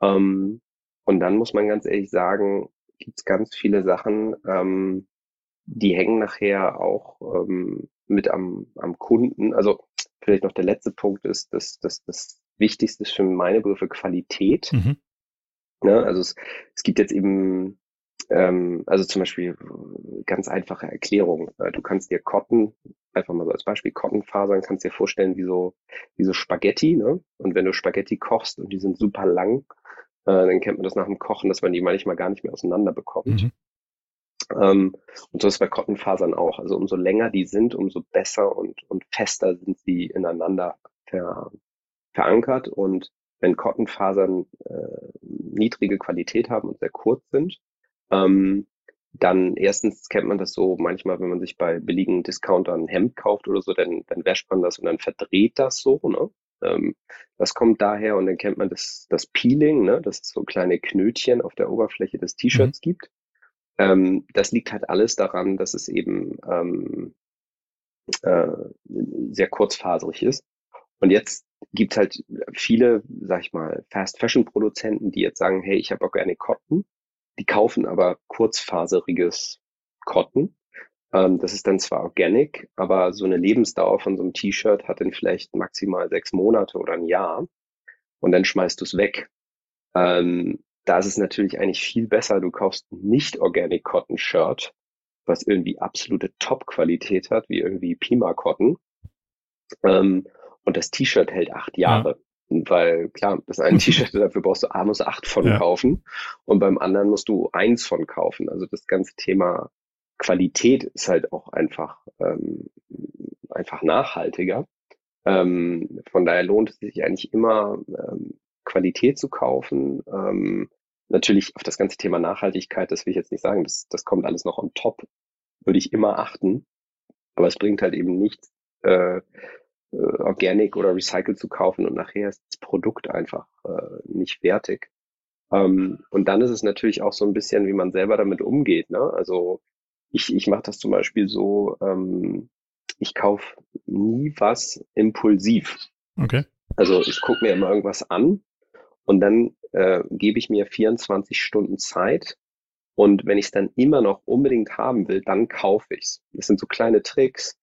S2: Ähm, und dann muss man ganz ehrlich sagen, gibt es ganz viele Sachen, ähm, die hängen nachher auch ähm, mit am, am Kunden. Also vielleicht noch der letzte Punkt ist, dass, dass das Wichtigste ist für meine Begriffe Qualität. Mhm. Ne? Also es, es gibt jetzt eben ähm, also zum Beispiel ganz einfache Erklärung. Äh, du kannst dir Cotton, einfach mal so als Beispiel, Cottonfasern kannst dir vorstellen wie so, wie so Spaghetti, ne? Und wenn du Spaghetti kochst und die sind super lang, äh, dann kennt man das nach dem Kochen, dass man die manchmal gar nicht mehr auseinander bekommt. Mhm. Ähm, und so ist bei Cottonfasern auch. Also umso länger die sind, umso besser und, und fester sind sie ineinander ver, verankert. Und wenn Cottonfasern äh, niedrige Qualität haben und sehr kurz sind, ähm, dann erstens kennt man das so manchmal, wenn man sich bei billigen Discountern ein Hemd kauft oder so, dann, dann wäscht man das und dann verdreht das so. Ne? Ähm, das kommt daher und dann kennt man das, das Peeling, ne? dass es so kleine Knötchen auf der Oberfläche des T-Shirts mhm. gibt. Ähm, das liegt halt alles daran, dass es eben ähm, äh, sehr kurzfaserig ist. Und jetzt gibt es halt viele, sag ich mal, Fast-Fashion-Produzenten, die jetzt sagen, hey, ich habe auch gerne Cotton die kaufen aber kurzfaseriges Cotton. Ähm, das ist dann zwar organic, aber so eine Lebensdauer von so einem T-Shirt hat dann vielleicht maximal sechs Monate oder ein Jahr. Und dann schmeißt du es weg. Ähm, da ist es natürlich eigentlich viel besser, du kaufst nicht Organic Cotton Shirt, was irgendwie absolute Top-Qualität hat, wie irgendwie Pima Cotton. Ähm, und das T-Shirt hält acht Jahre. Ja. Weil klar, das eine T-Shirt, dafür brauchst du A, musst acht von ja. kaufen und beim anderen musst du eins von kaufen. Also das ganze Thema Qualität ist halt auch einfach, ähm, einfach nachhaltiger. Ähm, von daher lohnt es sich eigentlich immer, ähm, Qualität zu kaufen. Ähm, natürlich auf das ganze Thema Nachhaltigkeit, das will ich jetzt nicht sagen, das, das kommt alles noch on top, würde ich immer achten. Aber es bringt halt eben nichts, äh, äh, Organic oder Recycled zu kaufen und nachher ist das Produkt einfach äh, nicht wertig. Ähm, und dann ist es natürlich auch so ein bisschen, wie man selber damit umgeht. Ne? Also ich, ich mache das zum Beispiel so, ähm, ich kaufe nie was impulsiv.
S1: Okay.
S2: Also ich gucke mir immer irgendwas an und dann äh, gebe ich mir 24 Stunden Zeit. Und wenn ich es dann immer noch unbedingt haben will, dann kaufe ich es. Das sind so kleine Tricks,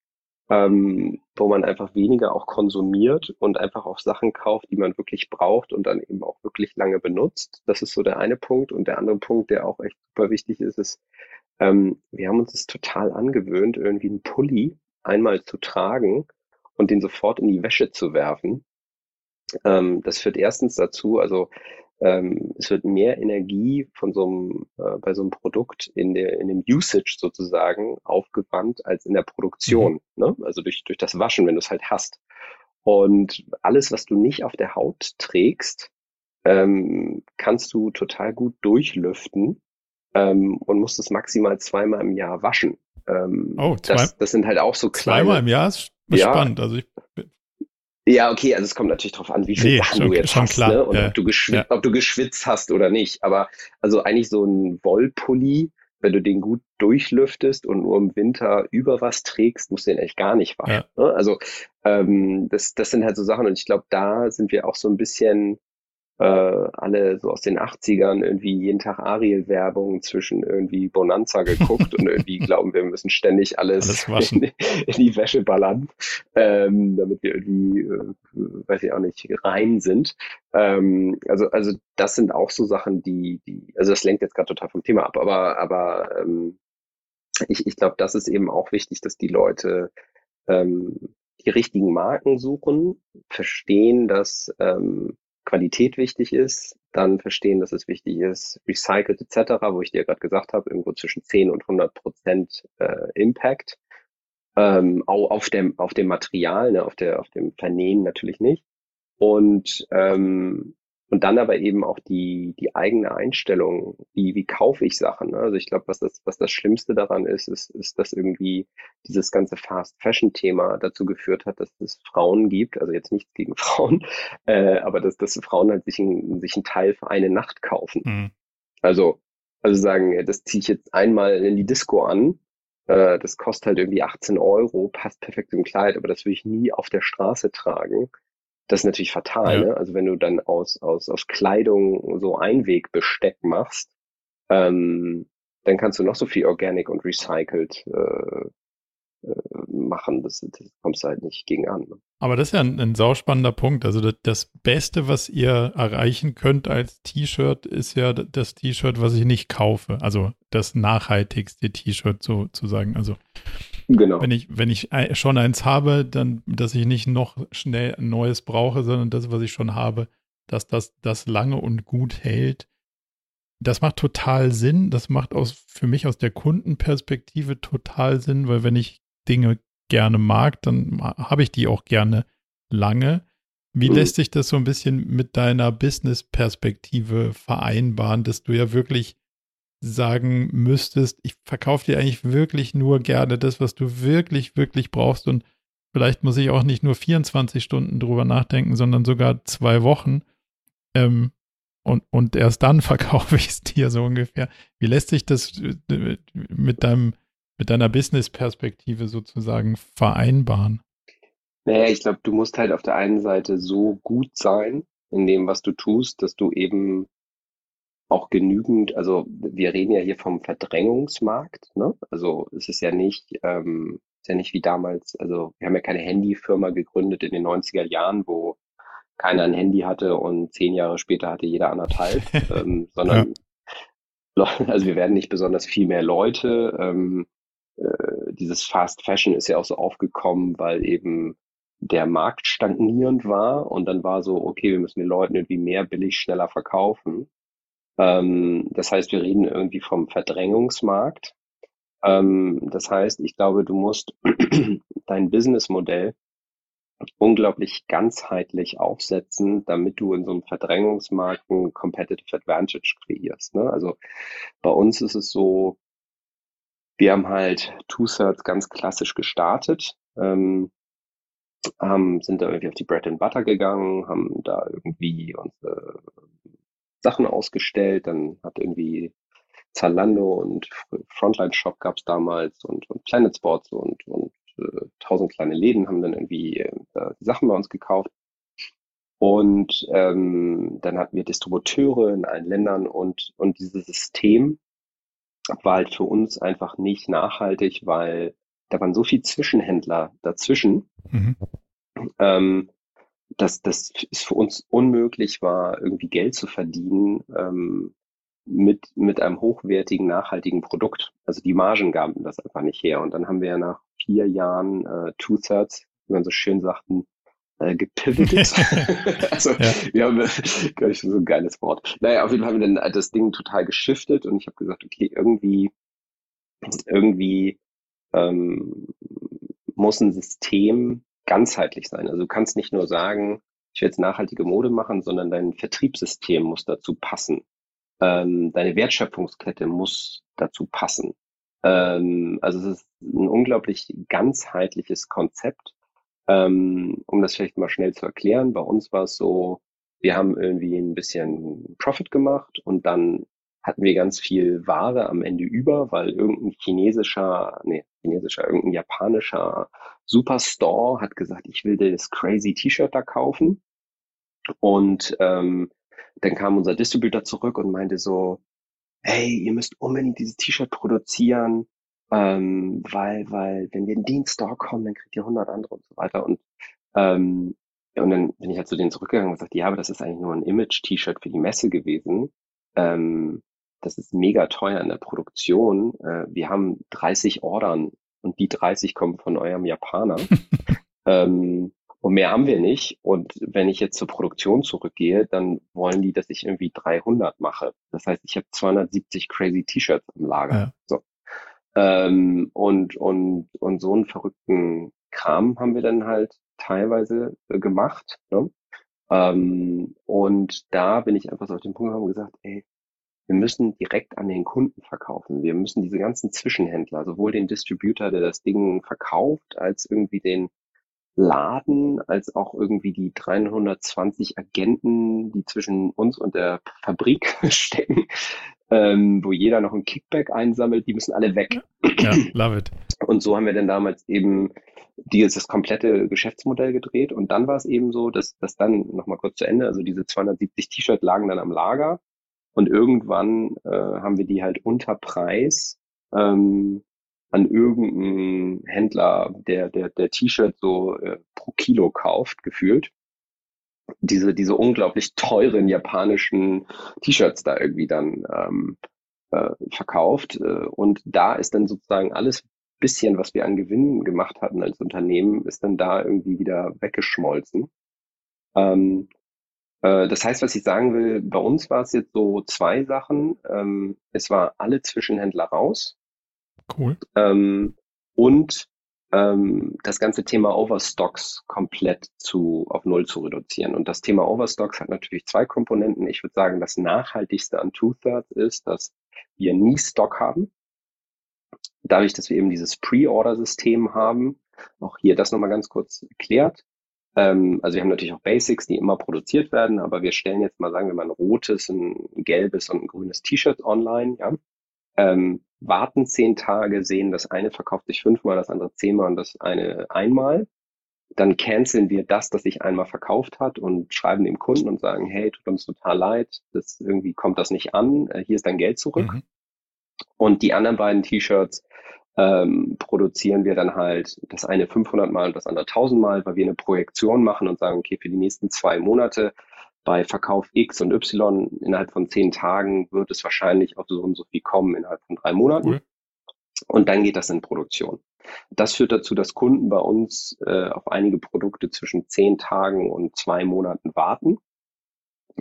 S2: ähm, wo man einfach weniger auch konsumiert und einfach auch Sachen kauft, die man wirklich braucht und dann eben auch wirklich lange benutzt. Das ist so der eine Punkt. Und der andere Punkt, der auch echt super wichtig ist, ist, ähm, wir haben uns das total angewöhnt, irgendwie einen Pulli einmal zu tragen und den sofort in die Wäsche zu werfen. Ähm, das führt erstens dazu, also ähm, es wird mehr Energie von so einem, äh, bei so einem Produkt in, der, in dem Usage sozusagen aufgewandt als in der Produktion. Mhm. Ne? Also durch, durch das Waschen, wenn du es halt hast. Und alles, was du nicht auf der Haut trägst, ähm, kannst du total gut durchlüften ähm, und musst es maximal zweimal im Jahr waschen. Ähm,
S1: oh, zwei,
S2: das, das sind halt auch so kleine.
S1: Zweimal im Jahr ist
S2: Ja.
S1: spannend. Also ich,
S2: Ja, okay, also es kommt natürlich darauf an, wie viel
S1: Nee,
S2: Sachen
S1: schon-
S2: du jetzt hast,
S1: klar,
S2: ne? Und
S1: ja.
S2: ob, du geschwitzt,
S1: Ja.
S2: ob du geschwitzt hast oder nicht. Aber also eigentlich so ein Wollpulli, wenn du den gut durchlüftest und nur im Winter über was trägst, musst du den echt gar nicht waschen. Ne? Also ähm, das, das sind halt so Sachen und ich glaube, da sind wir auch so ein bisschen äh, alle so aus den 80ern irgendwie jeden Tag Ariel-Werbung zwischen irgendwie Bonanza geguckt und irgendwie glauben, wir müssen ständig alles,
S1: Alles
S2: in, in die Wäsche ballern, ähm, damit wir irgendwie, äh, weiß ich auch nicht, rein sind. Ähm, also, also das sind auch so Sachen, die, die, also das lenkt jetzt gerade total vom Thema ab, aber, aber ähm, ich, ich glaube, das ist eben auch wichtig, dass die Leute ähm, die richtigen Marken suchen, verstehen, dass ähm, Qualität wichtig ist, dann verstehen, dass es wichtig ist, recycelt etc., wo ich dir gerade gesagt habe, irgendwo zwischen 10 und 100 Prozent äh, Impact. Ähm, auch auf dem, auf dem Material, ne, auf, der, auf dem Vernähen natürlich nicht. Und, ähm, und dann aber eben auch die, die eigene Einstellung, wie, wie kaufe ich Sachen. Ne? Also ich glaube, was das, was das Schlimmste daran ist, ist, ist, dass irgendwie dieses ganze Fast Fashion Thema dazu geführt hat, dass es Frauen gibt, also jetzt nichts gegen Frauen, äh, aber dass, dass Frauen halt sich, ein, sich einen Teil für eine Nacht kaufen.
S1: hm.
S2: Also, also sagen, äh, das ziehe ich jetzt einmal in die Disco an. Äh, das kostet halt irgendwie 18 Euro, passt perfekt im Kleid, aber das will ich nie auf der Straße tragen. Das ist natürlich fatal,
S1: Ja.
S2: ne? Also wenn du dann aus, aus, aus Kleidung so Einwegbesteck machst, ähm, dann kannst du noch so viel Organic und Recycled äh, machen. Das, das kommst du halt nicht gegen an. Ne?
S1: Aber das ist ja ein, ein sauspannender Punkt. Also das, das Beste, was ihr erreichen könnt als T-Shirt, ist ja das T-Shirt, was ich nicht kaufe. Also das nachhaltigste T-Shirt sozusagen. Also
S2: Genau.
S1: wenn ich, wenn ich schon eins habe, dann, dass ich nicht noch schnell ein neues brauche, sondern das, was ich schon habe, dass das, das lange und gut hält. Das macht total Sinn. Das macht aus, für mich aus der Kundenperspektive total Sinn, weil wenn ich Dinge gerne mag, dann ha- habe ich die auch gerne lange. Wie
S2: Mhm.
S1: lässt sich das so ein bisschen mit deiner Business-Perspektive vereinbaren, dass du ja wirklich sagen müsstest, ich verkaufe dir eigentlich wirklich nur gerne das, was du wirklich, wirklich brauchst und vielleicht muss ich auch nicht nur 24 Stunden drüber nachdenken, sondern sogar zwei Wochen ähm, und, und erst dann verkaufe ich es dir so ungefähr. Wie lässt sich das äh, mit deinem, mit deiner Business-Perspektive sozusagen vereinbaren?
S2: Naja, ich glaube, du musst halt auf der einen Seite so gut sein in dem, was du tust, dass du eben auch genügend, also wir reden ja hier vom Verdrängungsmarkt, ne? Also es ist ja nicht, ähm, ist ja nicht wie damals, also wir haben ja keine Handyfirma gegründet in den 90er Jahren, wo keiner ein Handy hatte und zehn Jahre später hatte jeder anderthalb, ähm, sondern also wir werden nicht besonders viel mehr Leute. Ähm, äh, dieses Fast Fashion ist ja auch so aufgekommen, weil eben der Markt stagnierend war und dann war so, okay, wir müssen den Leuten irgendwie mehr billig schneller verkaufen. Ähm, das heißt, wir reden irgendwie vom Verdrängungsmarkt. Ähm, das heißt, ich glaube, du musst dein Businessmodell unglaublich ganzheitlich aufsetzen, damit du in so einem Verdrängungsmarkt ein Competitive Advantage kreierst. Ne? Also bei uns ist es so, wir haben halt Two-Thirds ganz klassisch gestartet, ähm, haben, sind da irgendwie auf die Bread and Butter gegangen, haben da irgendwie unsere Sachen ausgestellt. Dann hat irgendwie Zalando und Frontline Shop gab es damals und, und Planet Sports und, und äh, tausend kleine Läden haben dann irgendwie äh, die Sachen bei uns gekauft. Und ähm, dann hatten wir Distributeure in allen Ländern und, und dieses System war halt für uns einfach nicht nachhaltig, weil da waren so viele Zwischenhändler dazwischen, mhm. ähm, dass das es für uns unmöglich war, irgendwie Geld zu verdienen ähm, mit, mit einem hochwertigen, nachhaltigen Produkt. Also die Margen gaben das einfach nicht her. Und dann haben wir ja nach vier Jahren äh, Two-Thirds, wie man so schön sagten, äh, gepivotet. also ja. wir haben gar nicht so ein geiles Wort. Naja, auf jeden Fall haben wir dann das Ding total geschiftet und ich habe gesagt, okay, irgendwie, irgendwie ähm, muss ein System ganzheitlich sein. Also du kannst nicht nur sagen, ich will jetzt nachhaltige Mode machen, sondern dein Vertriebssystem muss dazu passen. Ähm, deine Wertschöpfungskette muss dazu passen. Ähm, also es ist ein unglaublich ganzheitliches Konzept. Ähm, um das vielleicht mal schnell zu erklären, bei uns war es so, wir haben irgendwie ein bisschen Profit gemacht und dann hatten wir ganz viel Ware am Ende über, weil irgendein chinesischer, nee, chinesischer, irgendein japanischer Superstore hat gesagt, ich will das crazy T-Shirt da kaufen. Und ähm, dann kam unser Distributor zurück und meinte so, hey, ihr müsst unbedingt dieses T-Shirt produzieren, ähm, weil, weil, wenn wir in den Store kommen, dann kriegt ihr 100 andere und so weiter. Und, ähm, und dann bin ich halt zu denen zurückgegangen und gesagt, ja, aber das ist eigentlich nur ein Image-T-Shirt für die Messe gewesen. Ähm, das ist mega teuer in der Produktion. Äh, wir haben 30 Ordern und die 30 kommen von eurem Japaner. ähm, und mehr haben wir nicht. Und wenn ich jetzt zur Produktion zurückgehe, dann wollen die, dass ich irgendwie 300 mache. Das heißt, ich habe 270 crazy T-Shirts im Lager. Ja. So. Ähm, und, und, und so einen verrückten Kram haben wir dann halt teilweise äh, gemacht. Ne? Ähm, und da bin ich einfach so auf den Punkt gekommen und gesagt, ey, wir müssen direkt an den Kunden verkaufen. Wir müssen diese ganzen Zwischenhändler, sowohl den Distributor, der das Ding verkauft, als irgendwie den Laden, als auch irgendwie die 320 Agenten, die zwischen uns und der Fabrik stecken, ähm, wo jeder noch ein Kickback einsammelt, die müssen alle weg.
S1: Ja, love it.
S2: Und so haben wir dann damals eben dieses das komplette Geschäftsmodell gedreht. Und dann war es eben so, dass, dass dann nochmal kurz zu Ende, also diese 270 T-Shirts lagen dann am Lager und irgendwann äh, haben wir die halt unter Preis ähm, an irgendeinen Händler, der der der T-Shirt so äh, pro Kilo kauft, gefühlt diese, diese unglaublich teuren japanischen T-Shirts da irgendwie dann ähm, äh, verkauft. Äh, und da ist dann sozusagen alles bisschen, was wir an Gewinnen gemacht hatten als Unternehmen, ist dann da irgendwie wieder weggeschmolzen. Ähm, äh, das heißt, was ich sagen will, bei uns war es jetzt so zwei Sachen. Ähm, es war alle Zwischenhändler raus.
S1: Cool.
S2: Ähm, und ähm, das ganze Thema Overstocks komplett zu, auf Null zu reduzieren. Und das Thema Overstocks hat natürlich zwei Komponenten. Ich würde sagen, das nachhaltigste an Two-Thirds ist, dass wir nie Stock haben. Dadurch, dass wir eben dieses Pre-Order-System haben, auch hier das nochmal ganz kurz erklärt. Ähm, also wir haben natürlich auch Basics, die immer produziert werden, aber wir stellen jetzt mal, sagen wir mal, ein rotes, ein gelbes und ein grünes T-Shirt online, ja. Ähm, warten zehn Tage, sehen, das eine verkauft sich fünfmal, das andere zehnmal und das eine einmal. Dann canceln wir das, das sich einmal verkauft hat und schreiben dem Kunden und sagen, hey, tut uns total leid, das irgendwie kommt das nicht an, äh, hier ist dein Geld zurück. Mhm. Und die anderen beiden T-Shirts ähm, produzieren wir dann halt das eine 500 Mal und das andere 1000 Mal, weil wir eine Projektion machen und sagen, okay, für die nächsten zwei Monate bei Verkauf X und Y innerhalb von zehn Tagen wird es wahrscheinlich auf so und so viel kommen innerhalb von drei Monaten. Cool. Und dann geht das in Produktion. Das führt dazu, dass Kunden bei uns äh, auf einige Produkte zwischen zehn Tagen und zwei Monaten warten.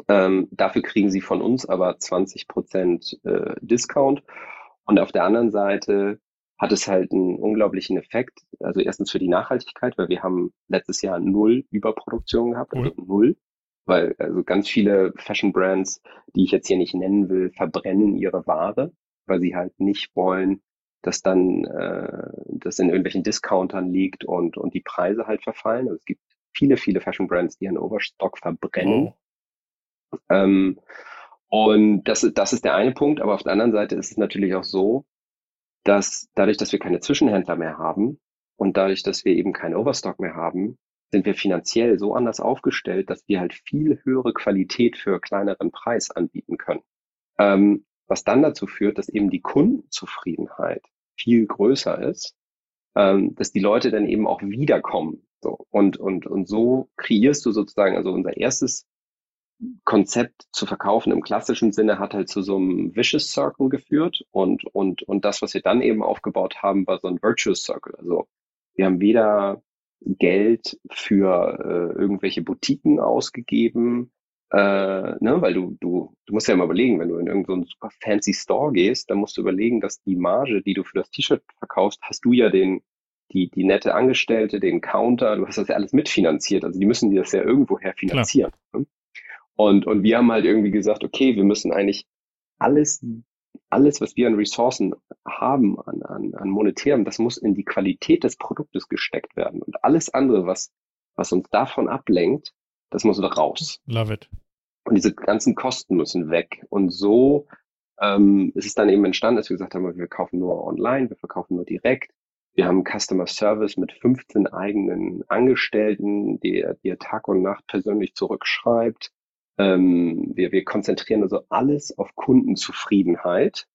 S2: Ähm, dafür kriegen sie von uns aber 20 Prozent äh, Discount. Und auf der anderen Seite hat es halt einen unglaublichen Effekt. Also erstens für die Nachhaltigkeit, weil wir haben letztes Jahr null Überproduktion gehabt, also null weil also ganz viele Fashion Brands, die ich jetzt hier nicht nennen will, verbrennen ihre Ware, weil sie halt nicht wollen, dass dann äh, das in irgendwelchen Discountern liegt und und die Preise halt verfallen. Also es gibt viele viele Fashion Brands, die einen Overstock verbrennen. Oh. Ähm, Und das, das ist der eine Punkt, aber auf der anderen Seite ist es natürlich auch so, dass dadurch, dass wir keine Zwischenhändler mehr haben und dadurch, dass wir eben keinen Overstock mehr haben, sind wir finanziell so anders aufgestellt, dass wir halt viel höhere Qualität für kleineren Preis anbieten können. Ähm, was dann dazu führt, dass eben die Kundenzufriedenheit viel größer ist, ähm, dass die Leute dann eben auch wiederkommen. So. Und, und, und so kreierst du sozusagen, also unser erstes Konzept zu verkaufen im klassischen Sinne hat halt zu so einem Vicious Circle geführt und, und, und das, was wir dann eben aufgebaut haben, war so ein Virtuous Circle. Also wir haben weder Geld für äh, irgendwelche Boutiquen ausgegeben, äh, ne, weil du, du, du musst ja mal überlegen, wenn du in irgendeinen so super fancy Store gehst, dann musst du überlegen, dass die Marge, die du für das T-Shirt verkaufst, hast du ja den, die, die nette Angestellte, den Counter, du hast das ja alles mitfinanziert. Also die müssen dir das ja irgendwoher finanzieren. Ne? Und, und wir haben halt irgendwie gesagt, okay, wir müssen eigentlich alles, alles, was wir an Ressourcen haben, an, an, an monetärem, das muss in die Qualität des Produktes gesteckt werden. Und alles andere, was, was uns davon ablenkt, das muss raus.
S1: Love it.
S2: Und diese ganzen Kosten müssen weg. Und so ähm, ist es dann eben entstanden, dass wir gesagt haben, wir kaufen nur online, wir verkaufen nur direkt. Wir haben Customer Service mit 15 eigenen Angestellten, die, die Tag und Nacht persönlich zurückschreibt. Ähm, wir, wir konzentrieren also alles auf Kundenzufriedenheit.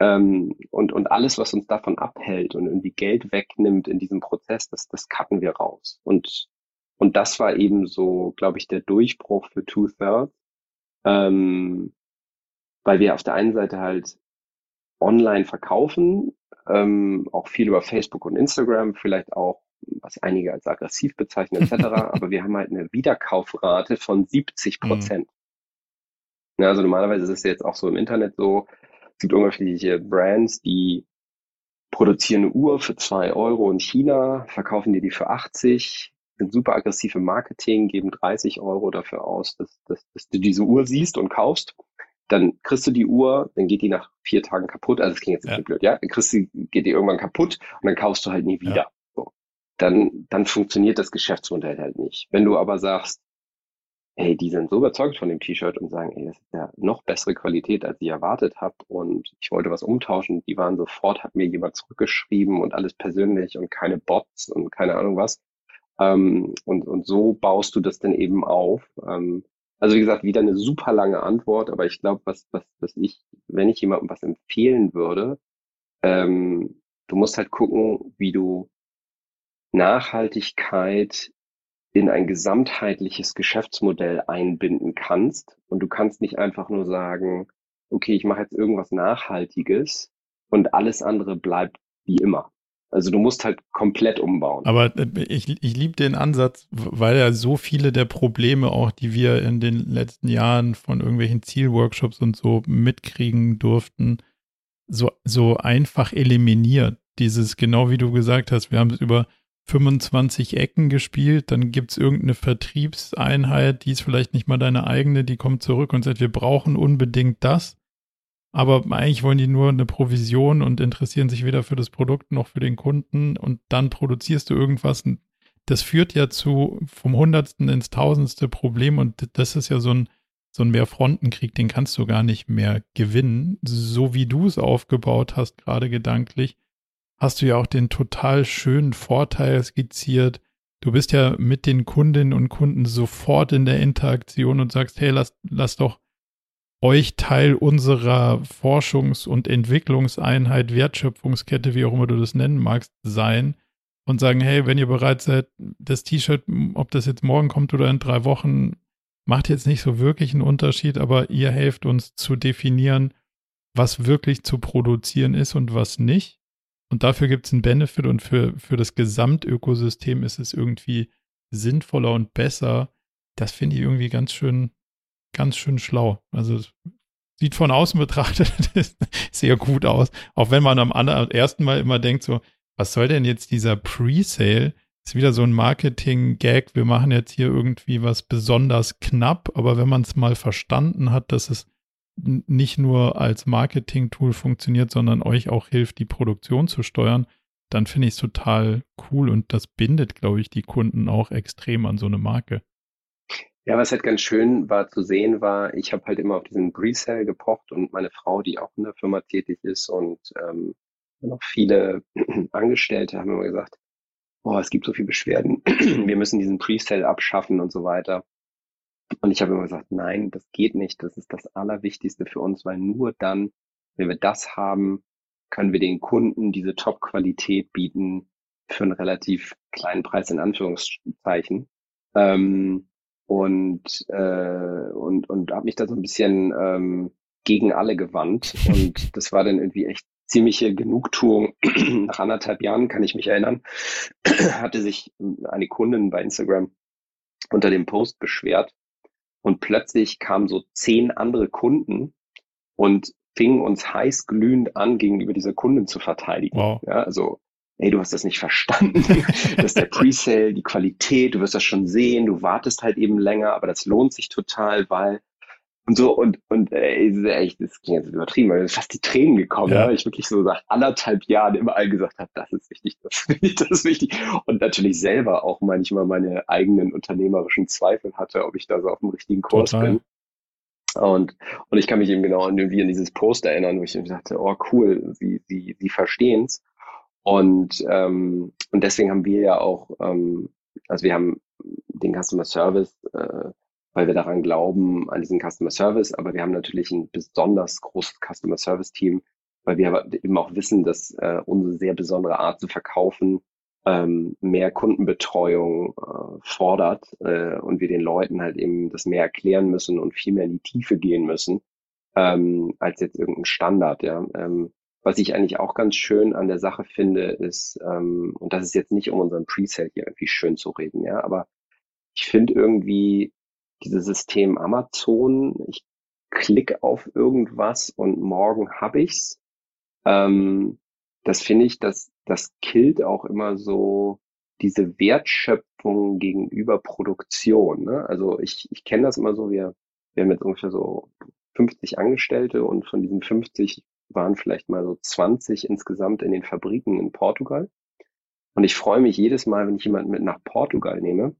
S2: Ähm, und, und alles, was uns davon abhält und irgendwie Geld wegnimmt in diesem Prozess, das, das cutten wir raus. Und und das war eben so, glaube ich, der Durchbruch für Two-Thirds, ähm, weil wir auf der einen Seite halt online verkaufen, ähm, auch viel über Facebook und Instagram, vielleicht auch, was einige als aggressiv bezeichnen, etc. aber wir haben halt eine Wiederkaufrate von 70 mhm. Prozent. Mhm. Ja, also normalerweise ist es jetzt auch so im Internet so, es gibt unterschiedliche Brands, die produzieren eine Uhr für zwei Euro in China, verkaufen dir die für 80, sind super aggressiv im Marketing, geben 30 Euro dafür aus, dass, dass, dass du diese Uhr siehst und kaufst. Dann kriegst du die Uhr, dann geht die nach vier Tagen kaputt. Also das klingt jetzt ja. blöd, ja. Dann kriegst du, geht die irgendwann kaputt und dann kaufst du halt nie wieder. Ja. Dann, dann funktioniert das Geschäftsmodell halt nicht. Wenn du aber sagst, hey, die sind so überzeugt von dem T-Shirt und sagen, ey, das ist ja noch bessere Qualität, als ich erwartet habe und ich wollte was umtauschen. Die waren sofort, hat mir jemand zurückgeschrieben und alles persönlich und keine Bots und keine Ahnung was. Ähm, und, und so baust du das dann eben auf. Ähm, also wie gesagt, wieder eine super lange Antwort, aber ich glaube, was, was, was ich, wenn ich jemandem was empfehlen würde, ähm, du musst halt gucken, wie du Nachhaltigkeit in ein gesamtheitliches Geschäftsmodell einbinden kannst. Und du kannst nicht einfach nur sagen, okay, ich mache jetzt irgendwas Nachhaltiges und alles andere bleibt wie immer. Also du musst halt komplett umbauen.
S1: Aber äh, ich, ich liebe den Ansatz, weil ja so viele der Probleme auch, die wir in den letzten Jahren von irgendwelchen Zielworkshops und so mitkriegen durften, so, so einfach eliminiert. Dieses, genau wie du gesagt hast, wir haben es über 25 Ecken gespielt, dann gibt es irgendeine Vertriebseinheit, die ist vielleicht nicht mal deine eigene, die kommt zurück und sagt, wir brauchen unbedingt das aber eigentlich wollen die nur eine Provision und interessieren sich weder für das Produkt noch für den Kunden und dann produzierst du irgendwas. Das führt ja zu vom Hundertsten ins Tausendste Problem und das ist ja so ein, so ein Mehrfrontenkrieg, den kannst du gar nicht mehr gewinnen. So wie du es aufgebaut hast, gerade gedanklich, hast du ja auch den total schönen Vorteil skizziert. Du bist ja mit den Kundinnen und Kunden sofort in der Interaktion und sagst, hey, lass, lass doch euch Teil unserer Forschungs- und Entwicklungseinheit, Wertschöpfungskette, wie auch immer du das nennen magst, sein und sagen, hey, wenn ihr bereit seid, das T-Shirt, ob das jetzt morgen kommt oder in drei Wochen, macht jetzt nicht so wirklich einen Unterschied, aber ihr helft uns zu definieren, was wirklich zu produzieren ist und was nicht. Und dafür gibt es einen Benefit und für, für das Gesamtökosystem ist es irgendwie sinnvoller und besser. Das finde ich irgendwie ganz schön, ganz schön schlau. Also sieht von außen betrachtet sehr gut aus. Auch wenn man am ersten Mal immer denkt, so, was soll denn jetzt dieser Pre-Sale? Ist wieder so ein Marketing-Gag. Wir machen jetzt hier irgendwie was besonders knapp. Aber wenn man es mal verstanden hat, dass es nicht nur als Marketing-Tool funktioniert, sondern euch auch hilft, die Produktion zu steuern, dann finde ich es total cool und das bindet, glaube ich, die Kunden auch extrem an so eine Marke.
S2: Ja, was halt ganz schön war zu sehen, war, ich habe halt immer auf diesen Presale gepocht und meine Frau, die auch in der Firma tätig ist und ähm, noch viele Angestellte haben immer gesagt, boah, es gibt so viele Beschwerden, wir müssen diesen Presale abschaffen und so weiter. Und ich habe immer gesagt, nein, das geht nicht, das ist das Allerwichtigste für uns, weil nur dann, wenn wir das haben, können wir den Kunden diese Top-Qualität bieten für einen relativ kleinen Preis in Anführungszeichen. Ähm, und, äh, und, und habe mich da so ein bisschen ähm, gegen alle gewandt. Und das war dann irgendwie echt ziemliche Genugtuung. Nach anderthalb Jahren kann ich mich erinnern, hatte sich eine Kundin bei Instagram unter dem Post beschwert und plötzlich kamen so zehn andere Kunden und fingen uns heiß glühend an, gegenüber dieser Kundin zu verteidigen. Wow. Ja, also ey, du hast das nicht verstanden. das ist der Presale, die Qualität, du wirst das schon sehen, du wartest halt eben länger, aber das lohnt sich total, weil und so und und ey, echt, das klingt jetzt übertrieben, weil fast die Tränen gekommen, ja. ja. ich wirklich so nach anderthalb Jahren immer all gesagt habe, das ist wichtig, das ist wichtig, das ist wichtig und natürlich selber auch manchmal meine eigenen unternehmerischen Zweifel hatte, ob ich da so auf dem richtigen Kurs total. bin. Und, und ich kann mich eben genau irgendwie an dieses Post erinnern, wo ich dachte, oh cool, sie, sie, sie verstehen's. Und, ähm, und deswegen haben wir ja auch, ähm, also wir haben den Customer Service, äh, weil wir daran glauben, an diesen Customer Service, aber wir haben natürlich ein besonders großes Customer Service Team, weil wir eben auch wissen, dass äh, unsere sehr besondere Art zu verkaufen ähm, mehr Kundenbetreuung äh, fordert äh, und wir den Leuten halt eben das mehr erklären müssen und viel mehr in die Tiefe gehen müssen, ähm, als jetzt irgendein Standard, ja. Ähm, was ich eigentlich auch ganz schön an der Sache finde, ist, ähm, und das ist jetzt nicht um unseren Presale hier irgendwie schön zu reden, ja, aber ich finde irgendwie dieses System Amazon, ich klicke auf irgendwas und morgen habe ich's. Ähm, das finde ich, das, das killt auch immer so diese Wertschöpfung gegenüber Produktion. Ne? Also ich, ich kenne das immer so, wir, wir haben jetzt ungefähr so 50 Angestellte und von diesen 50 waren vielleicht mal so 20 insgesamt in den Fabriken in Portugal. Und ich freue mich jedes Mal, wenn ich jemanden mit nach Portugal nehme.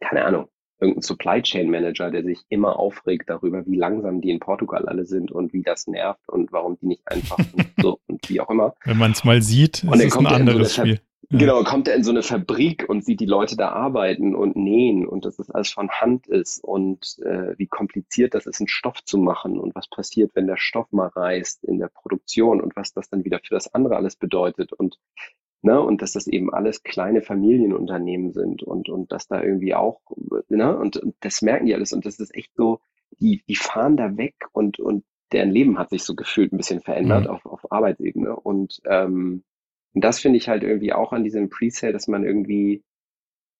S2: Keine Ahnung, irgendein Supply Chain Manager, der sich immer aufregt darüber, wie langsam die in Portugal alle sind und wie das nervt und warum die nicht einfach und so und wie auch immer.
S1: Wenn man es mal sieht, ist es ein anderes so Spiel.
S2: Genau, kommt er in so eine Fabrik und sieht die Leute da arbeiten und nähen und dass das alles von Hand ist und äh, wie kompliziert das ist, einen Stoff zu machen und was passiert, wenn der Stoff mal reißt in der Produktion und was das dann wieder für das andere alles bedeutet und ne, und dass das eben alles kleine Familienunternehmen sind und und dass da irgendwie auch ne, und, und das merken die alles. Und das ist echt so, die die fahren da weg und und deren Leben hat sich so gefühlt ein bisschen verändert mhm. auf auf Arbeitsebene. Und ähm, und das finde ich halt irgendwie auch an diesem Presale, dass man irgendwie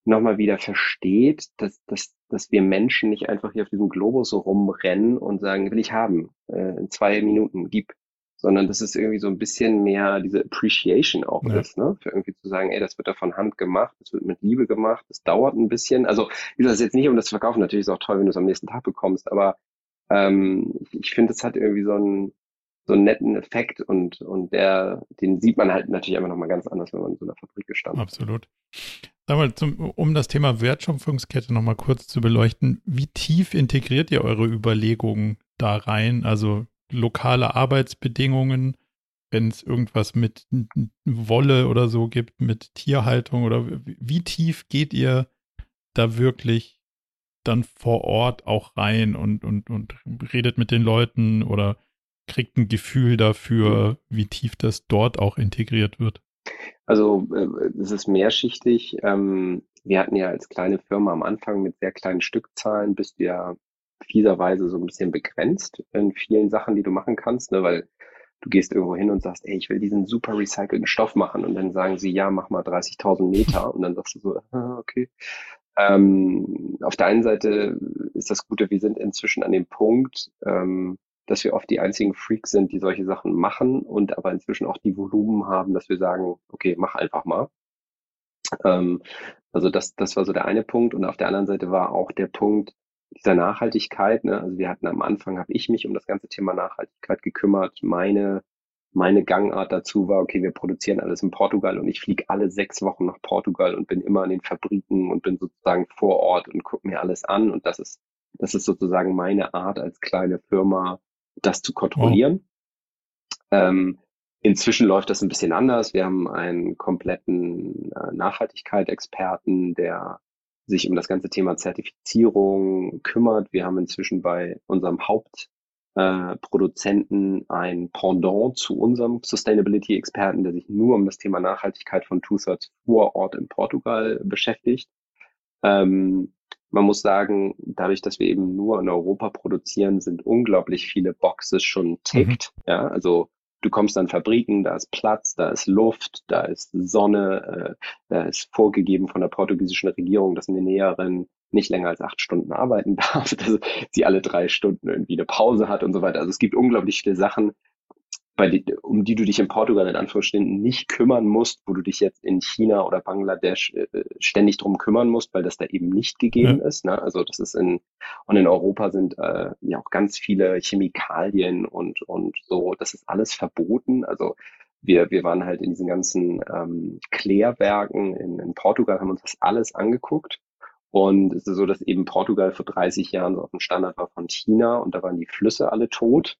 S2: nochmal wieder versteht, dass, dass, dass wir Menschen nicht einfach hier auf diesem Globus so rumrennen und sagen, will ich haben, äh, in zwei Minuten, gib, sondern dass es irgendwie so ein bisschen mehr diese Appreciation auch ja. ist, ne? Für irgendwie zu sagen, ey, das wird da von Hand gemacht, das wird mit Liebe gemacht, das dauert ein bisschen. Also, wie gesagt, jetzt nicht um das zu verkaufen, natürlich ist es auch toll, wenn du es am nächsten Tag bekommst, aber ähm, ich, finde, es hat irgendwie so ein, so einen netten Effekt und, und der, den sieht man halt natürlich einfach nochmal ganz anders, wenn man in so einer Fabrik gestanden
S1: Absolut. Mal zum, um das Thema Wertschöpfungskette nochmal kurz zu beleuchten, wie tief integriert ihr eure Überlegungen da rein? Also lokale Arbeitsbedingungen, wenn es irgendwas mit Wolle oder so gibt, mit Tierhaltung oder wie tief geht ihr da wirklich dann vor Ort auch rein und, und, und redet mit den Leuten oder kriegt ein Gefühl dafür, wie tief das dort auch integriert wird?
S2: Also äh, es ist mehrschichtig. Ähm, wir hatten ja als kleine Firma am Anfang mit sehr kleinen Stückzahlen, du ja fieserweise so ein bisschen begrenzt in vielen Sachen, die du machen kannst, ne? weil du gehst irgendwo hin und sagst, ey, ich will diesen super recycelten Stoff machen und dann sagen sie, ja, mach mal 30.000 Meter und dann sagst du so, ah, okay. Ähm, auf der einen Seite ist das Gute, wir sind inzwischen an dem Punkt, ähm, dass wir oft die einzigen Freaks sind, die solche Sachen machen und aber inzwischen auch die Volumen haben, dass wir sagen, okay, mach einfach mal. Ähm, also das, das war so der eine Punkt. Und auf der anderen Seite war auch der Punkt dieser Nachhaltigkeit. Ne? Also wir hatten am Anfang, habe ich mich um das ganze Thema Nachhaltigkeit gekümmert. Meine meine Gangart dazu war, okay, wir produzieren alles in Portugal und ich fliege alle sechs Wochen nach Portugal und bin immer in den Fabriken und bin sozusagen vor Ort und gucke mir alles an. Und das ist, das ist sozusagen meine Art als kleine Firma, das zu kontrollieren. Oh. Ähm, inzwischen läuft das ein bisschen anders. Wir haben einen kompletten äh, Nachhaltigkeit-Experten, der sich um das ganze Thema Zertifizierung kümmert. Wir haben inzwischen bei unserem Haupt äh, ein Pendant zu unserem Sustainability-Experten, der sich nur um das Thema Nachhaltigkeit von Two-Thirds vor Ort in Portugal beschäftigt. Ähm, man muss sagen, dadurch, dass wir eben nur in Europa produzieren, sind unglaublich viele Boxes schon tickt. Mhm. Ja, also du kommst an Fabriken, da ist Platz, da ist Luft, da ist Sonne, äh, da ist vorgegeben von der portugiesischen Regierung, dass eine Näherin nicht länger als acht Stunden arbeiten darf, dass sie alle drei Stunden irgendwie eine Pause hat und so weiter. Also es gibt unglaublich viele Sachen, die, um die du dich in Portugal in Anführungsstrichen nicht kümmern musst, wo du dich jetzt in China oder Bangladesch äh, ständig drum kümmern musst, weil das da eben nicht gegeben ja. ist. Ne? Also das ist in und in Europa sind äh, ja auch ganz viele Chemikalien und und so. Das ist alles verboten. Also wir, wir waren halt in diesen ganzen ähm, Klärwerken in, in Portugal, haben uns das alles angeguckt und es ist so, dass eben Portugal vor 30 Jahren so auf dem Standard war von China und da waren die Flüsse alle tot.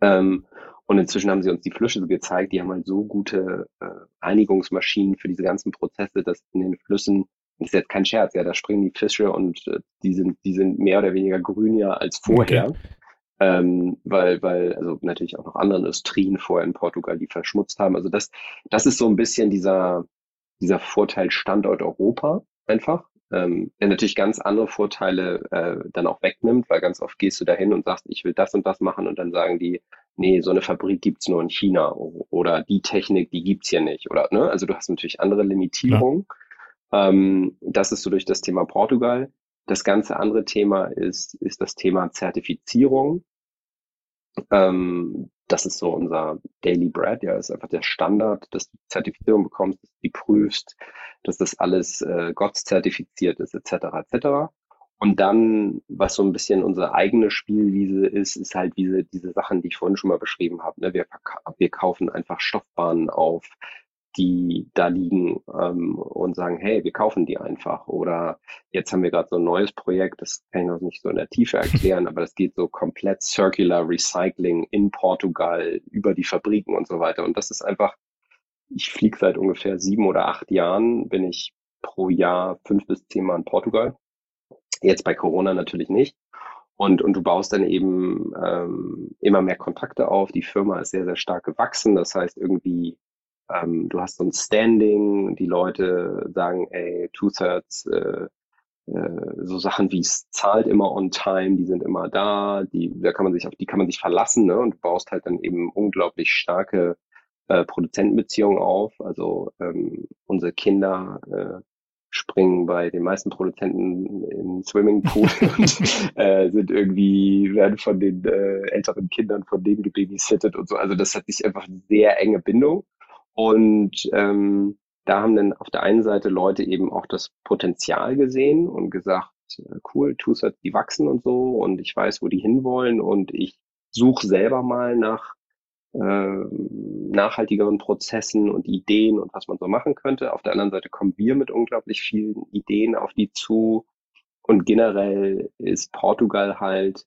S2: Ähm, und inzwischen haben sie uns die Flüsse gezeigt, die haben halt so gute äh, Reinigungsmaschinen für diese ganzen Prozesse, dass in den Flüssen, das ist jetzt kein Scherz, ja, da springen die Fische und äh, die sind, die sind mehr oder weniger grüner als vorher. Okay. Ähm, weil, weil, also natürlich auch noch andere Industrien vorher in Portugal, die verschmutzt haben. Also das, das ist so ein bisschen dieser, dieser Vorteil Standort Europa einfach ähm, der natürlich ganz andere Vorteile äh, dann auch wegnimmt, weil ganz oft gehst du dahin und sagst, ich will das und das machen und dann sagen die, nee, so eine Fabrik gibt's nur in China oder die Technik, die gibt's hier nicht. Oder ne? Also du hast natürlich andere Limitierungen. Ähm, das ist so durch das Thema Portugal. Das ganze andere Thema ist, ist das Thema Zertifizierung. Ähm, das ist so unser Daily Bread, ja, ist einfach der Standard, dass du Zertifizierung bekommst, dass du die prüfst, dass das alles äh, GOTS zertifiziert ist, etc. etc. Und dann, was so ein bisschen unsere eigene Spielwiese ist, ist halt diese, diese Sachen, die ich vorhin schon mal beschrieben habe. Ne? Wir, wir kaufen einfach Stoffbahnen auf, die da liegen ähm, und sagen, hey, wir kaufen die einfach. Oder jetzt haben wir gerade so ein neues Projekt, das kann ich noch nicht so in der Tiefe erklären, aber das geht so komplett Circular Recycling in Portugal über die Fabriken und so weiter. Und das ist einfach, ich fliege seit ungefähr sieben oder acht Jahren, bin ich pro Jahr fünf bis zehn Mal in Portugal. Jetzt bei Corona natürlich nicht. Und, und du baust dann eben ähm, immer mehr Kontakte auf. Die Firma ist sehr, sehr stark gewachsen. Das heißt, irgendwie ähm, du hast so ein Standing, die Leute sagen, ey, Two-Thirds, äh, äh, so Sachen wie es zahlt immer on time, die sind immer da, die, da kann man sich, auf die kann man sich verlassen, ne? Und du baust halt dann eben unglaublich starke äh, Produzentenbeziehungen auf. Also ähm, unsere Kinder äh, springen bei den meisten Produzenten in Swimmingpool und äh, sind irgendwie, werden von den äh, älteren Kindern von denen gebabysittet und so. Also das hat sich einfach eine sehr enge Bindung. Und ähm, da haben dann auf der einen Seite Leute eben auch das Potenzial gesehen und gesagt, äh, cool, Tusat, die wachsen und so und ich weiß, wo die hinwollen und ich suche selber mal nach äh, nachhaltigeren Prozessen und Ideen und was man so machen könnte. Auf der anderen Seite kommen wir mit unglaublich vielen Ideen auf die zu und generell ist Portugal halt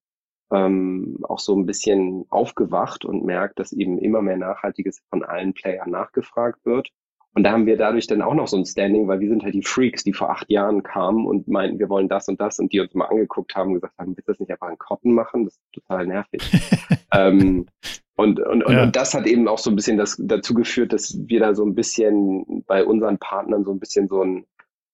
S2: ähm, auch so ein bisschen aufgewacht und merkt, dass eben immer mehr Nachhaltiges von allen Playern nachgefragt wird. Und da haben wir dadurch dann auch noch so ein Standing, weil wir sind halt die Freaks, die vor acht Jahren kamen und meinten, wir wollen das und das und die uns mal angeguckt haben und gesagt haben, willst du das nicht einfach in Cotton machen? Das ist total nervig. ähm, und, und, und, ja. und das hat eben auch so ein bisschen das, dazu geführt, dass wir da so ein bisschen bei unseren Partnern so ein bisschen so ein,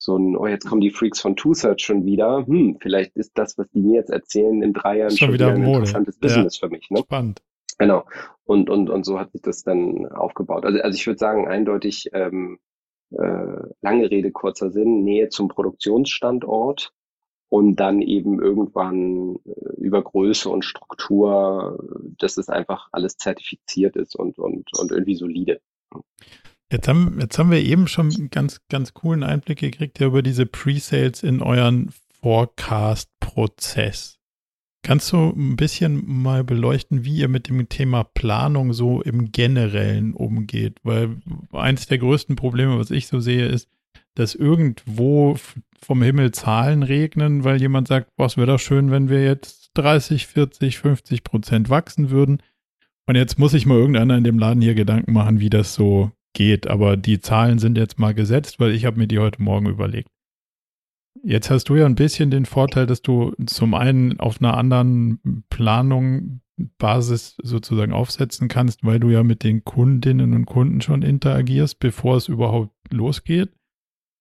S2: so ein, oh, jetzt kommen die Freaks von Two Search schon wieder. Hm, vielleicht ist das, was die mir jetzt erzählen, in drei Jahren schon, schon wieder ein Mode. interessantes Business ja. für mich. Ne?
S1: Spannend.
S2: Genau. Und, und, und so hat sich das dann aufgebaut. Also, also ich würde sagen, eindeutig ähm, äh, lange Rede, kurzer Sinn, Nähe zum Produktionsstandort und dann eben irgendwann äh, über Größe und Struktur, dass es einfach alles zertifiziert ist und, und, und irgendwie solide.
S1: Jetzt haben, jetzt haben wir eben schon einen ganz, ganz coolen Einblick gekriegt ja, über diese Pre-Sales in euren Forecast-Prozess. Kannst du ein bisschen mal beleuchten, wie ihr mit dem Thema Planung so im Generellen umgeht? Weil eins der größten Probleme, was ich so sehe, ist, dass irgendwo vom Himmel Zahlen regnen, weil jemand sagt, was wäre doch schön, wenn wir jetzt 30, 40, 50 Prozent wachsen würden. Und jetzt muss ich mal irgendeiner in dem Laden hier Gedanken machen, wie das so geht. Aber die Zahlen sind jetzt mal gesetzt, weil ich habe mir die heute Morgen überlegt. Jetzt hast du ja ein bisschen den Vorteil, dass du zum einen auf einer anderen Planung Basis sozusagen aufsetzen kannst, weil du ja mit den Kundinnen und Kunden schon interagierst, bevor es überhaupt losgeht.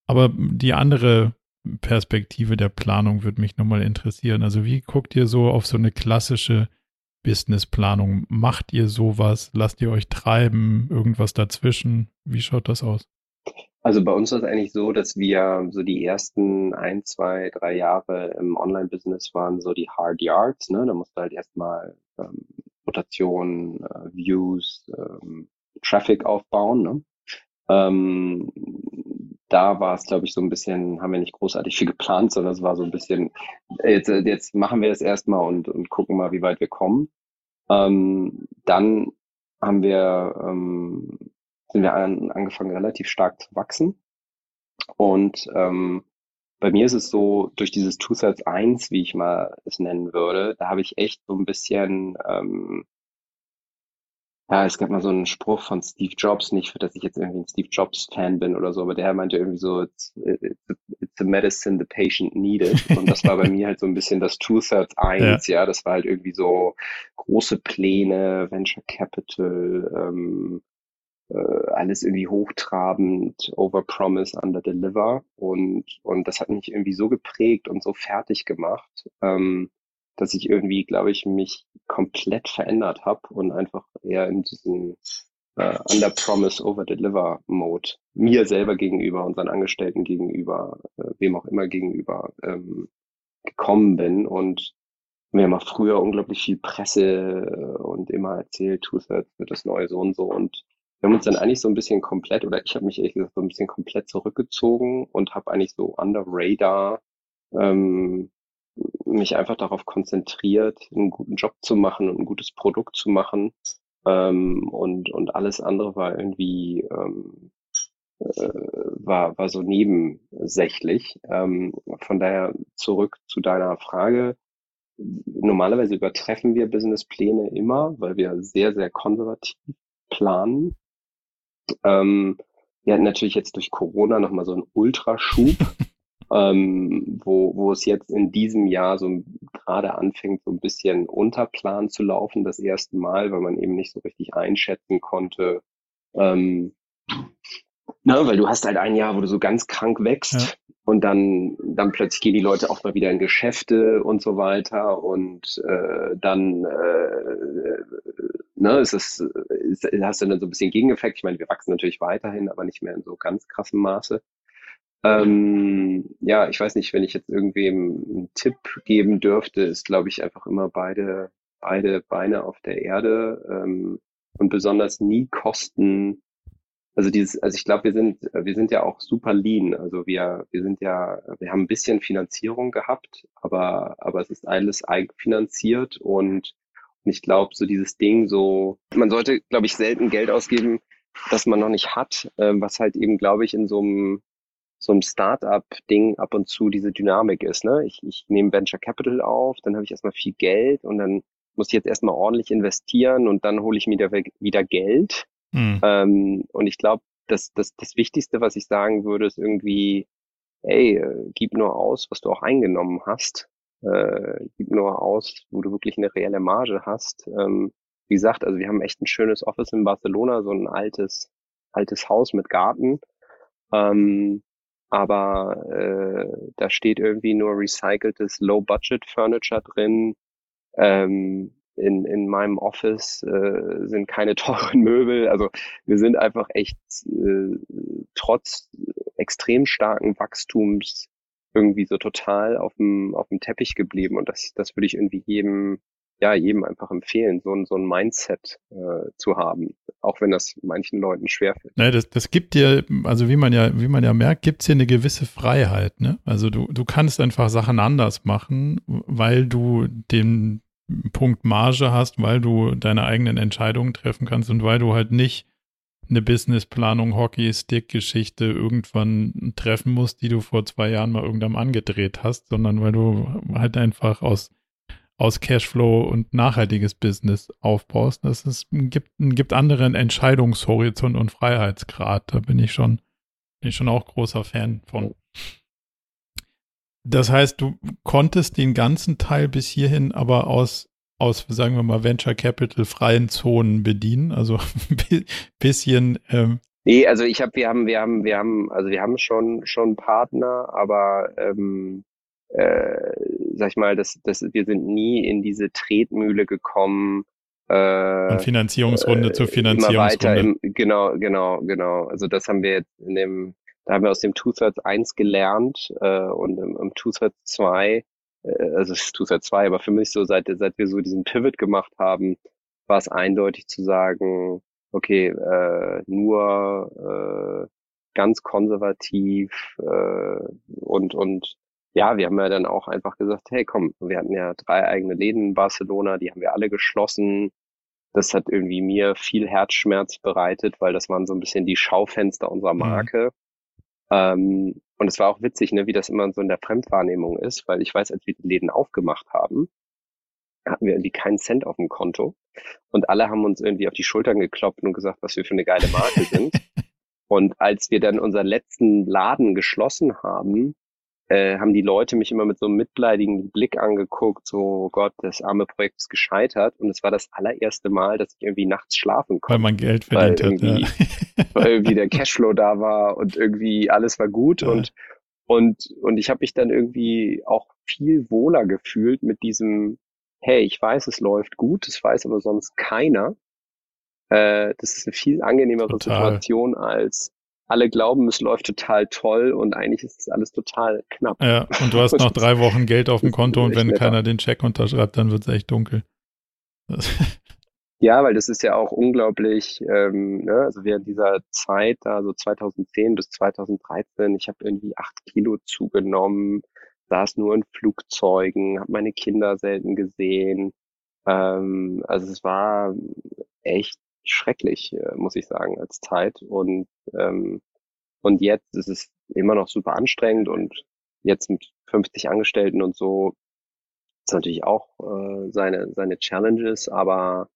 S1: Aber die andere Perspektive der Planung würde mich nochmal interessieren. Also wie guckt ihr so auf so eine klassische Businessplanung? Macht ihr sowas? Lasst ihr euch treiben? Irgendwas dazwischen? Wie schaut das aus?
S2: Also bei uns war es eigentlich so, dass wir so die ersten ein, zwei, drei Jahre im Online-Business waren so die Hard Yards. Ne? Da musste halt erstmal ähm, Rotation, äh, Views, ähm, Traffic aufbauen. Ne? Ähm, da war es, glaube ich, so ein bisschen, haben wir nicht großartig viel geplant, sondern es war so ein bisschen, jetzt, jetzt machen wir das erstmal und, und gucken mal, wie weit wir kommen. Ähm, dann haben wir ähm, sind wir an, angefangen, relativ stark zu wachsen. Und ähm, bei mir ist es so, durch dieses Two-Thirds 1, wie ich mal es nennen würde, da habe ich echt so ein bisschen, ähm, ja, es gab mal so einen Spruch von Steve Jobs, nicht, dass ich jetzt irgendwie ein Steve Jobs-Fan bin oder so, aber der meinte irgendwie so, it's, it's, a medicine the patient needed. Und das war bei mir halt so ein bisschen das Two-Thirds 1, ja. ja, das war halt irgendwie so große Pläne, Venture Capital, ähm, äh, alles irgendwie hochtrabend, overpromise, underdeliver und und das hat mich irgendwie so geprägt und so fertig gemacht, ähm, dass ich irgendwie, glaube ich, mich komplett verändert habe und einfach eher in diesen äh, underpromise, overdeliver Mode mir selber gegenüber, unseren Angestellten gegenüber, äh, wem auch immer gegenüber ähm, gekommen bin und mir haben früher unglaublich viel Presse und immer erzählt, Two-Thirds wird das neue so und so. Und wir haben uns dann eigentlich so ein bisschen komplett, oder ich habe mich ehrlich gesagt so ein bisschen komplett zurückgezogen und habe eigentlich so under radar ähm, mich einfach darauf konzentriert, einen guten Job zu machen und ein gutes Produkt zu machen. Ähm, und, und alles andere war irgendwie ähm, äh, war, war so nebensächlich. Ähm, von daher zurück zu deiner Frage. Normalerweise übertreffen wir Businesspläne immer, weil wir sehr, sehr konservativ planen. Ähm, wir hatten natürlich jetzt durch Corona nochmal so einen Ultraschub, ähm, wo, wo es jetzt in diesem Jahr so gerade anfängt, so ein bisschen unter Plan zu laufen, das erste Mal, weil man eben nicht so richtig einschätzen konnte, ähm, na, weil du hast halt ein Jahr, wo du so ganz krank wächst ja. und dann, dann plötzlich gehen die Leute auch mal wieder in Geschäfte und so weiter und äh, dann äh, ne, ist es, ist, hast du dann so ein bisschen Gegeneffekt. Ich meine, wir wachsen natürlich weiterhin, aber nicht mehr in so ganz krassem Maße. Ähm, ja, ich weiß nicht, wenn ich jetzt irgendwem einen Tipp geben dürfte, ist, glaube ich, einfach immer beide, beide Beine auf der Erde ähm, und besonders nie Kosten. Also dieses, also ich glaube, wir sind, wir sind ja auch super lean. Also wir, wir sind ja, wir haben ein bisschen Finanzierung gehabt, aber, aber es ist alles eigenfinanziert und und ich glaube, so dieses Ding, so, man sollte, glaube ich, selten Geld ausgeben, das man noch nicht hat, äh, was halt eben, glaube ich, in so einem so einem Start-up-Ding ab und zu diese Dynamik ist. Ne? Ich, ich nehme Venture Capital auf, dann habe ich erstmal viel Geld und dann muss ich jetzt erstmal ordentlich investieren und dann hole ich mir wieder, wieder Geld. Mhm. Ähm, und ich glaube, das, das, das Wichtigste, was ich sagen würde, ist irgendwie, ey, äh, gib nur aus, was du auch eingenommen hast äh, gib nur aus, wo du wirklich eine reelle Marge hast. Ähm, wie gesagt, also wir haben echt ein schönes Office in Barcelona, so ein altes, altes Haus mit Garten. Ähm, aber äh, da steht irgendwie nur recyceltes Low-Budget-Furniture drin. Ähm, in, in meinem Office äh, sind keine teuren Möbel. Also wir sind einfach echt äh, trotz extrem starken Wachstums irgendwie so total auf dem, auf dem Teppich geblieben. Und das, das würde ich irgendwie jedem ja jedem einfach empfehlen, so ein, so ein Mindset äh, zu haben, auch wenn das manchen Leuten schwerfällt.
S1: Ne, das, das gibt dir, also wie man ja, wie man ja merkt, gibt es hier eine gewisse Freiheit. Ne? Also du, du kannst einfach Sachen anders machen, weil du den Punkt Marge hast, weil du deine eigenen Entscheidungen treffen kannst und weil du halt nicht eine Businessplanung, Hockey-Stick-Geschichte irgendwann treffen musst, die du vor zwei Jahren mal irgendwann angedreht hast, sondern weil du halt einfach aus, aus Cashflow und nachhaltiges Business aufbaust. Das ist, gibt, gibt anderen Entscheidungshorizont und Freiheitsgrad. Da bin ich schon, bin ich schon auch großer Fan von. Das heißt, du konntest den ganzen Teil bis hierhin aber aus aus, sagen wir mal, Venture Capital freien Zonen bedienen? Also ein bisschen. Ähm
S2: nee, also ich habe, wir haben, wir haben, wir haben, also wir haben schon schon Partner, aber ähm, äh, sag ich mal, das, das, wir sind nie in diese Tretmühle gekommen.
S1: Äh, Von Finanzierungsrunde äh, zu Finanzierungsrunde.
S2: Im, genau, genau, genau. Also das haben wir jetzt in dem, da haben wir aus dem Two-Thirds 1 gelernt äh, und im, im Two-Thirds 2 äh, also seit zwei, aber für mich so, seit, seit wir so diesen Pivot gemacht haben, war es eindeutig zu sagen, okay, äh, nur äh, ganz konservativ äh, und, und ja, wir haben ja dann auch einfach gesagt, hey komm, wir hatten ja drei eigene Läden in Barcelona, die haben wir alle geschlossen. Das hat irgendwie mir viel Herzschmerz bereitet, weil das waren so ein bisschen die Schaufenster unserer mhm. Marke. Mhm. Ähm, und es war auch witzig, ne, wie das immer so in der Fremdwahrnehmung ist, weil ich weiß, als wir die Läden aufgemacht haben, hatten wir irgendwie keinen Cent auf dem Konto. Und alle haben uns irgendwie auf die Schultern geklopft und gesagt, was wir für eine geile Marke sind. und als wir dann unseren letzten Laden geschlossen haben, äh, haben die Leute mich immer mit so einem mitleidigen Blick angeguckt, so oh Gott, das arme Projekt ist gescheitert. Und es war das allererste Mal, dass ich irgendwie nachts schlafen konnte.
S1: Weil man Geld verdient
S2: hat. Ja. weil irgendwie der Cashflow da war und irgendwie alles war gut. Ja. Und, und, und ich habe mich dann irgendwie auch viel wohler gefühlt mit diesem, hey, ich weiß, es läuft gut, es weiß aber sonst keiner. Äh, das ist eine viel angenehmere Total. Situation als alle glauben, es läuft total toll und eigentlich ist es alles total knapp.
S1: Ja, und du hast noch drei Wochen Geld auf dem Konto und wenn keiner den Check unterschreibt, dann wird es echt dunkel.
S2: ja, weil das ist ja auch unglaublich, ähm, ne? also während dieser Zeit, da so 2010 bis 2013, ich habe irgendwie acht Kilo zugenommen, saß nur in Flugzeugen, habe meine Kinder selten gesehen. Ähm, also es war echt schrecklich, äh, muss ich sagen, als Zeit. Und, ähm, und jetzt ist es immer noch super anstrengend und jetzt mit 50 Angestellten und so ist natürlich auch äh, seine, seine Challenges, aber,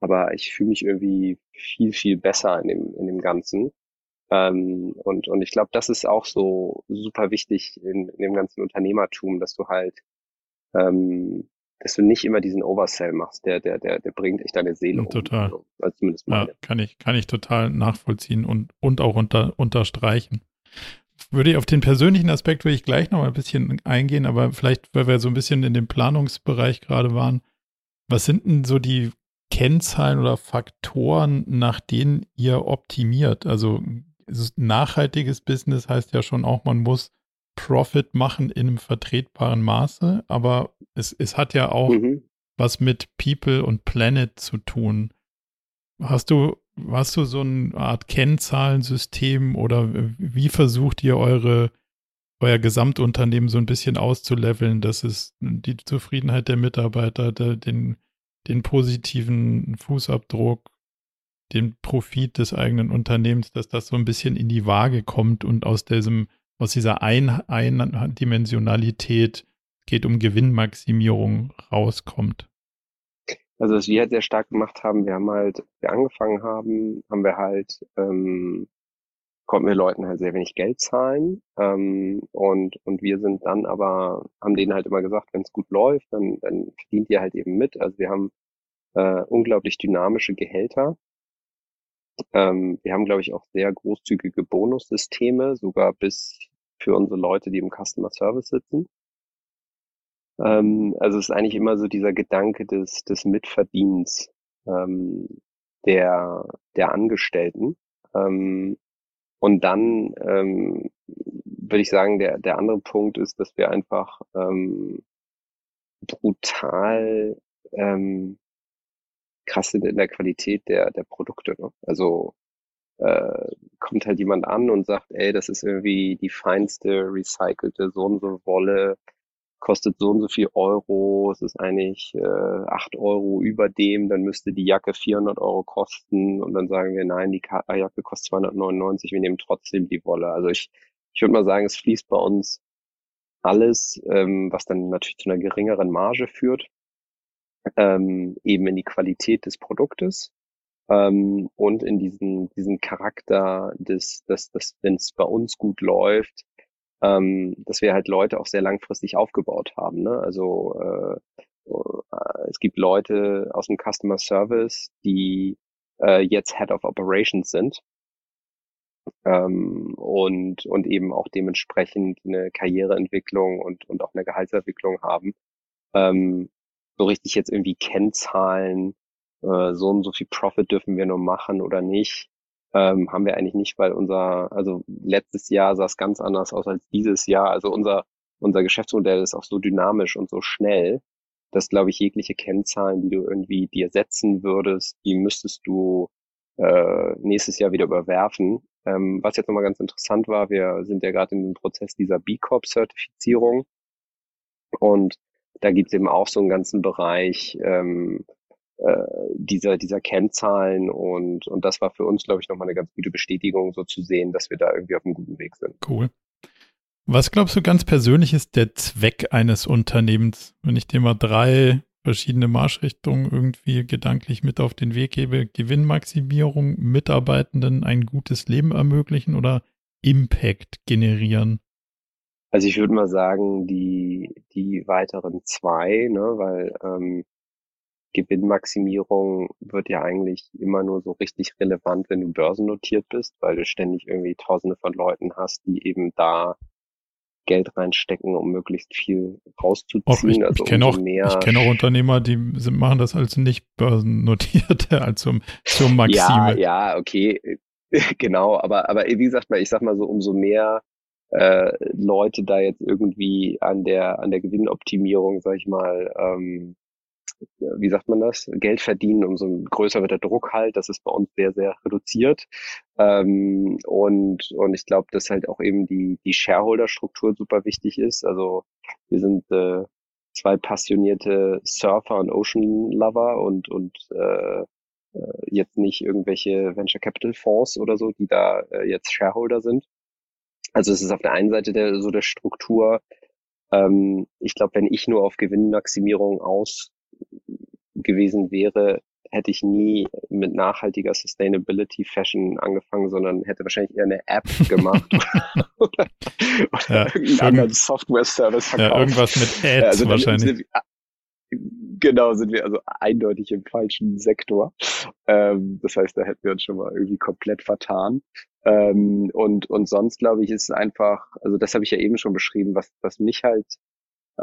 S2: aber ich fühle mich irgendwie viel, viel besser in dem, in dem Ganzen. Ähm, und, und ich glaube, das ist auch so super wichtig in, in dem ganzen Unternehmertum, dass du halt ähm, dass du nicht immer diesen Oversell machst, der, der, der, der bringt echt deine Seele
S1: Total. Um, also zumindest meine. Ja, kann ich, kann ich total nachvollziehen und, und auch unter, unterstreichen. Würde ich auf den persönlichen Aspekt würde ich gleich noch mal ein bisschen eingehen, aber vielleicht, weil wir so ein bisschen in dem Planungsbereich gerade waren, was sind denn so die Kennzahlen oder Faktoren, nach denen ihr optimiert? Also nachhaltiges Business heißt ja schon auch, man muss Profit machen in einem vertretbaren Maße, aber es, es hat ja auch mhm. was mit People und Planet zu tun. Hast du, hast du so eine Art Kennzahlensystem oder wie versucht ihr eure, euer Gesamtunternehmen so ein bisschen auszuleveln, dass es die Zufriedenheit der Mitarbeiter, der, den, den positiven Fußabdruck, den Profit des eigenen Unternehmens, dass das so ein bisschen in die Waage kommt und aus diesem aus dieser ein Eindimensionalität geht um Gewinnmaximierung rauskommt?
S2: Also was wir halt sehr stark gemacht haben, wir haben halt, wir angefangen haben, haben wir halt, ähm, konnten wir Leuten halt sehr wenig Geld zahlen ähm, und und wir sind dann aber, haben denen halt immer gesagt, wenn es gut läuft, dann, dann verdient ihr halt eben mit. Also wir haben äh, unglaublich dynamische Gehälter. Ähm, wir haben, glaube ich, auch sehr großzügige Bonussysteme, sogar bis für unsere Leute, die im Customer Service sitzen. Ähm, also es ist eigentlich immer so dieser Gedanke des, des Mitverdienens ähm, der, der Angestellten. Ähm, und dann ähm, würde ich sagen, der, der andere Punkt ist, dass wir einfach ähm, brutal ähm, krass sind in der Qualität der, der Produkte. Ne? Also äh, kommt halt jemand an und sagt, ey, das ist irgendwie die feinste recycelte so und so Wolle, kostet so und so viel Euro, es ist eigentlich äh, 8 Euro über dem, dann müsste die Jacke 400 Euro kosten und dann sagen wir, nein, die Jacke kostet 299, wir nehmen trotzdem die Wolle. Also ich, ich würde mal sagen, es fließt bei uns alles, ähm, was dann natürlich zu einer geringeren Marge führt, ähm, eben in die Qualität des Produktes ähm, und in diesen, diesen Charakter des, dass, dass wenn es bei uns gut läuft, ähm, dass wir halt Leute auch sehr langfristig aufgebaut haben. Ne? Also äh, äh, es gibt Leute aus dem Customer Service, die äh, jetzt Head of Operations sind ähm, und, und eben auch dementsprechend eine Karriereentwicklung und, und auch eine Gehaltsentwicklung haben. Ähm, so richtig jetzt irgendwie Kennzahlen, äh, so und so viel Profit dürfen wir nur machen oder nicht, ähm, haben wir eigentlich nicht, weil unser, also letztes Jahr sah es ganz anders aus als dieses Jahr. Also unser, unser Geschäftsmodell ist auch so dynamisch und so schnell, dass, glaube ich, jegliche Kennzahlen, die du irgendwie dir setzen würdest, die müsstest du äh, nächstes Jahr wieder überwerfen. Ähm, was jetzt nochmal ganz interessant war, wir sind ja gerade in dem Prozess dieser B Corp-Zertifizierung und da gibt es eben auch so einen ganzen Bereich, ähm, äh, dieser, dieser Kennzahlen und, und das war für uns, glaube ich, nochmal eine ganz gute Bestätigung, so zu sehen, dass wir da irgendwie auf einem guten Weg sind.
S1: Cool. Was glaubst du ganz persönlich ist der Zweck eines Unternehmens? Wenn ich dir mal drei verschiedene Marschrichtungen irgendwie gedanklich mit auf den Weg gebe, Gewinnmaximierung, Mitarbeitenden ein gutes Leben ermöglichen oder Impact generieren?
S2: Also ich würde mal sagen, die, die weiteren zwei, ne, weil ähm, Gewinnmaximierung wird ja eigentlich immer nur so richtig relevant, wenn du börsennotiert bist, weil du ständig irgendwie tausende von Leuten hast, die eben da Geld reinstecken, um möglichst viel rauszuziehen.
S1: Auch ich, also ich kenne auch, ich kenn auch Unternehmer, die sind, machen das als nicht börsennotierte, als zum, zur Maxime.
S2: Ja, ja, okay, genau, aber, aber wie gesagt, ich sag mal so, umso mehr äh, Leute da jetzt irgendwie an der, an der Gewinnoptimierung, sag ich mal, ähm, wie sagt man das, Geld verdienen, umso größer wird der Druck halt. Das ist bei uns sehr, sehr reduziert. Ähm, und, und ich glaube, dass halt auch eben die, die Shareholder-Struktur super wichtig ist. Also wir sind äh, zwei passionierte Surfer und Ocean Lover und, und äh, äh, jetzt nicht irgendwelche Venture Capital Fonds oder so, die da äh, jetzt Shareholder sind. Also es ist auf der einen Seite der, so der Struktur. Ähm, ich glaube, wenn ich nur auf Gewinnmaximierung aus gewesen wäre, hätte ich nie mit nachhaltiger Sustainability Fashion angefangen, sondern hätte wahrscheinlich eher eine App gemacht oder, oder ja, irgendeinen anderen Software-Service
S1: verkauft. Ja, irgendwas mit Ads also wahrscheinlich.
S2: Sind, genau, sind wir also eindeutig im falschen Sektor. Ähm, das heißt, da hätten wir uns schon mal irgendwie komplett vertan. Ähm, und, und sonst, glaube ich, ist es einfach, also das habe ich ja eben schon beschrieben, was, was mich halt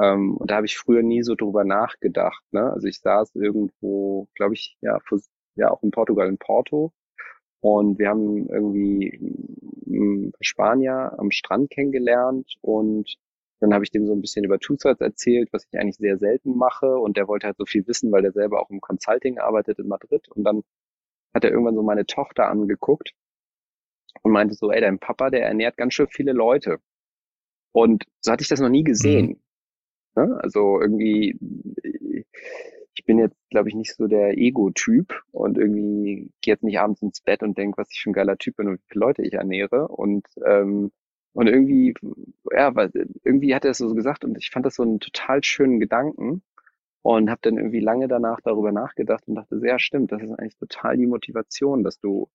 S2: ähm, und da habe ich früher nie so drüber nachgedacht. Ne? Also ich saß irgendwo, glaube ich, ja, für, ja, auch in Portugal, in Porto. Und wir haben irgendwie einen Spanier am Strand kennengelernt und dann habe ich dem so ein bisschen über Two-Thirds erzählt, was ich eigentlich sehr selten mache. Und der wollte halt so viel wissen, weil der selber auch im Consulting arbeitet in Madrid. Und dann hat er irgendwann so meine Tochter angeguckt und meinte so, ey, dein Papa, der ernährt ganz schön viele Leute. Und so hatte ich das noch nie gesehen. Mhm. Ne? Also irgendwie, ich bin jetzt, glaube ich, nicht so der Ego-Typ und irgendwie gehe jetzt nicht abends ins Bett und denke, was ich für ein geiler Typ bin und wie viele Leute ich ernähre. Und ähm, und irgendwie, ja, weil irgendwie hat er es so gesagt und ich fand das so einen total schönen Gedanken und habe dann irgendwie lange danach darüber nachgedacht und dachte, sehr stimmt, das ist eigentlich total die Motivation, dass du,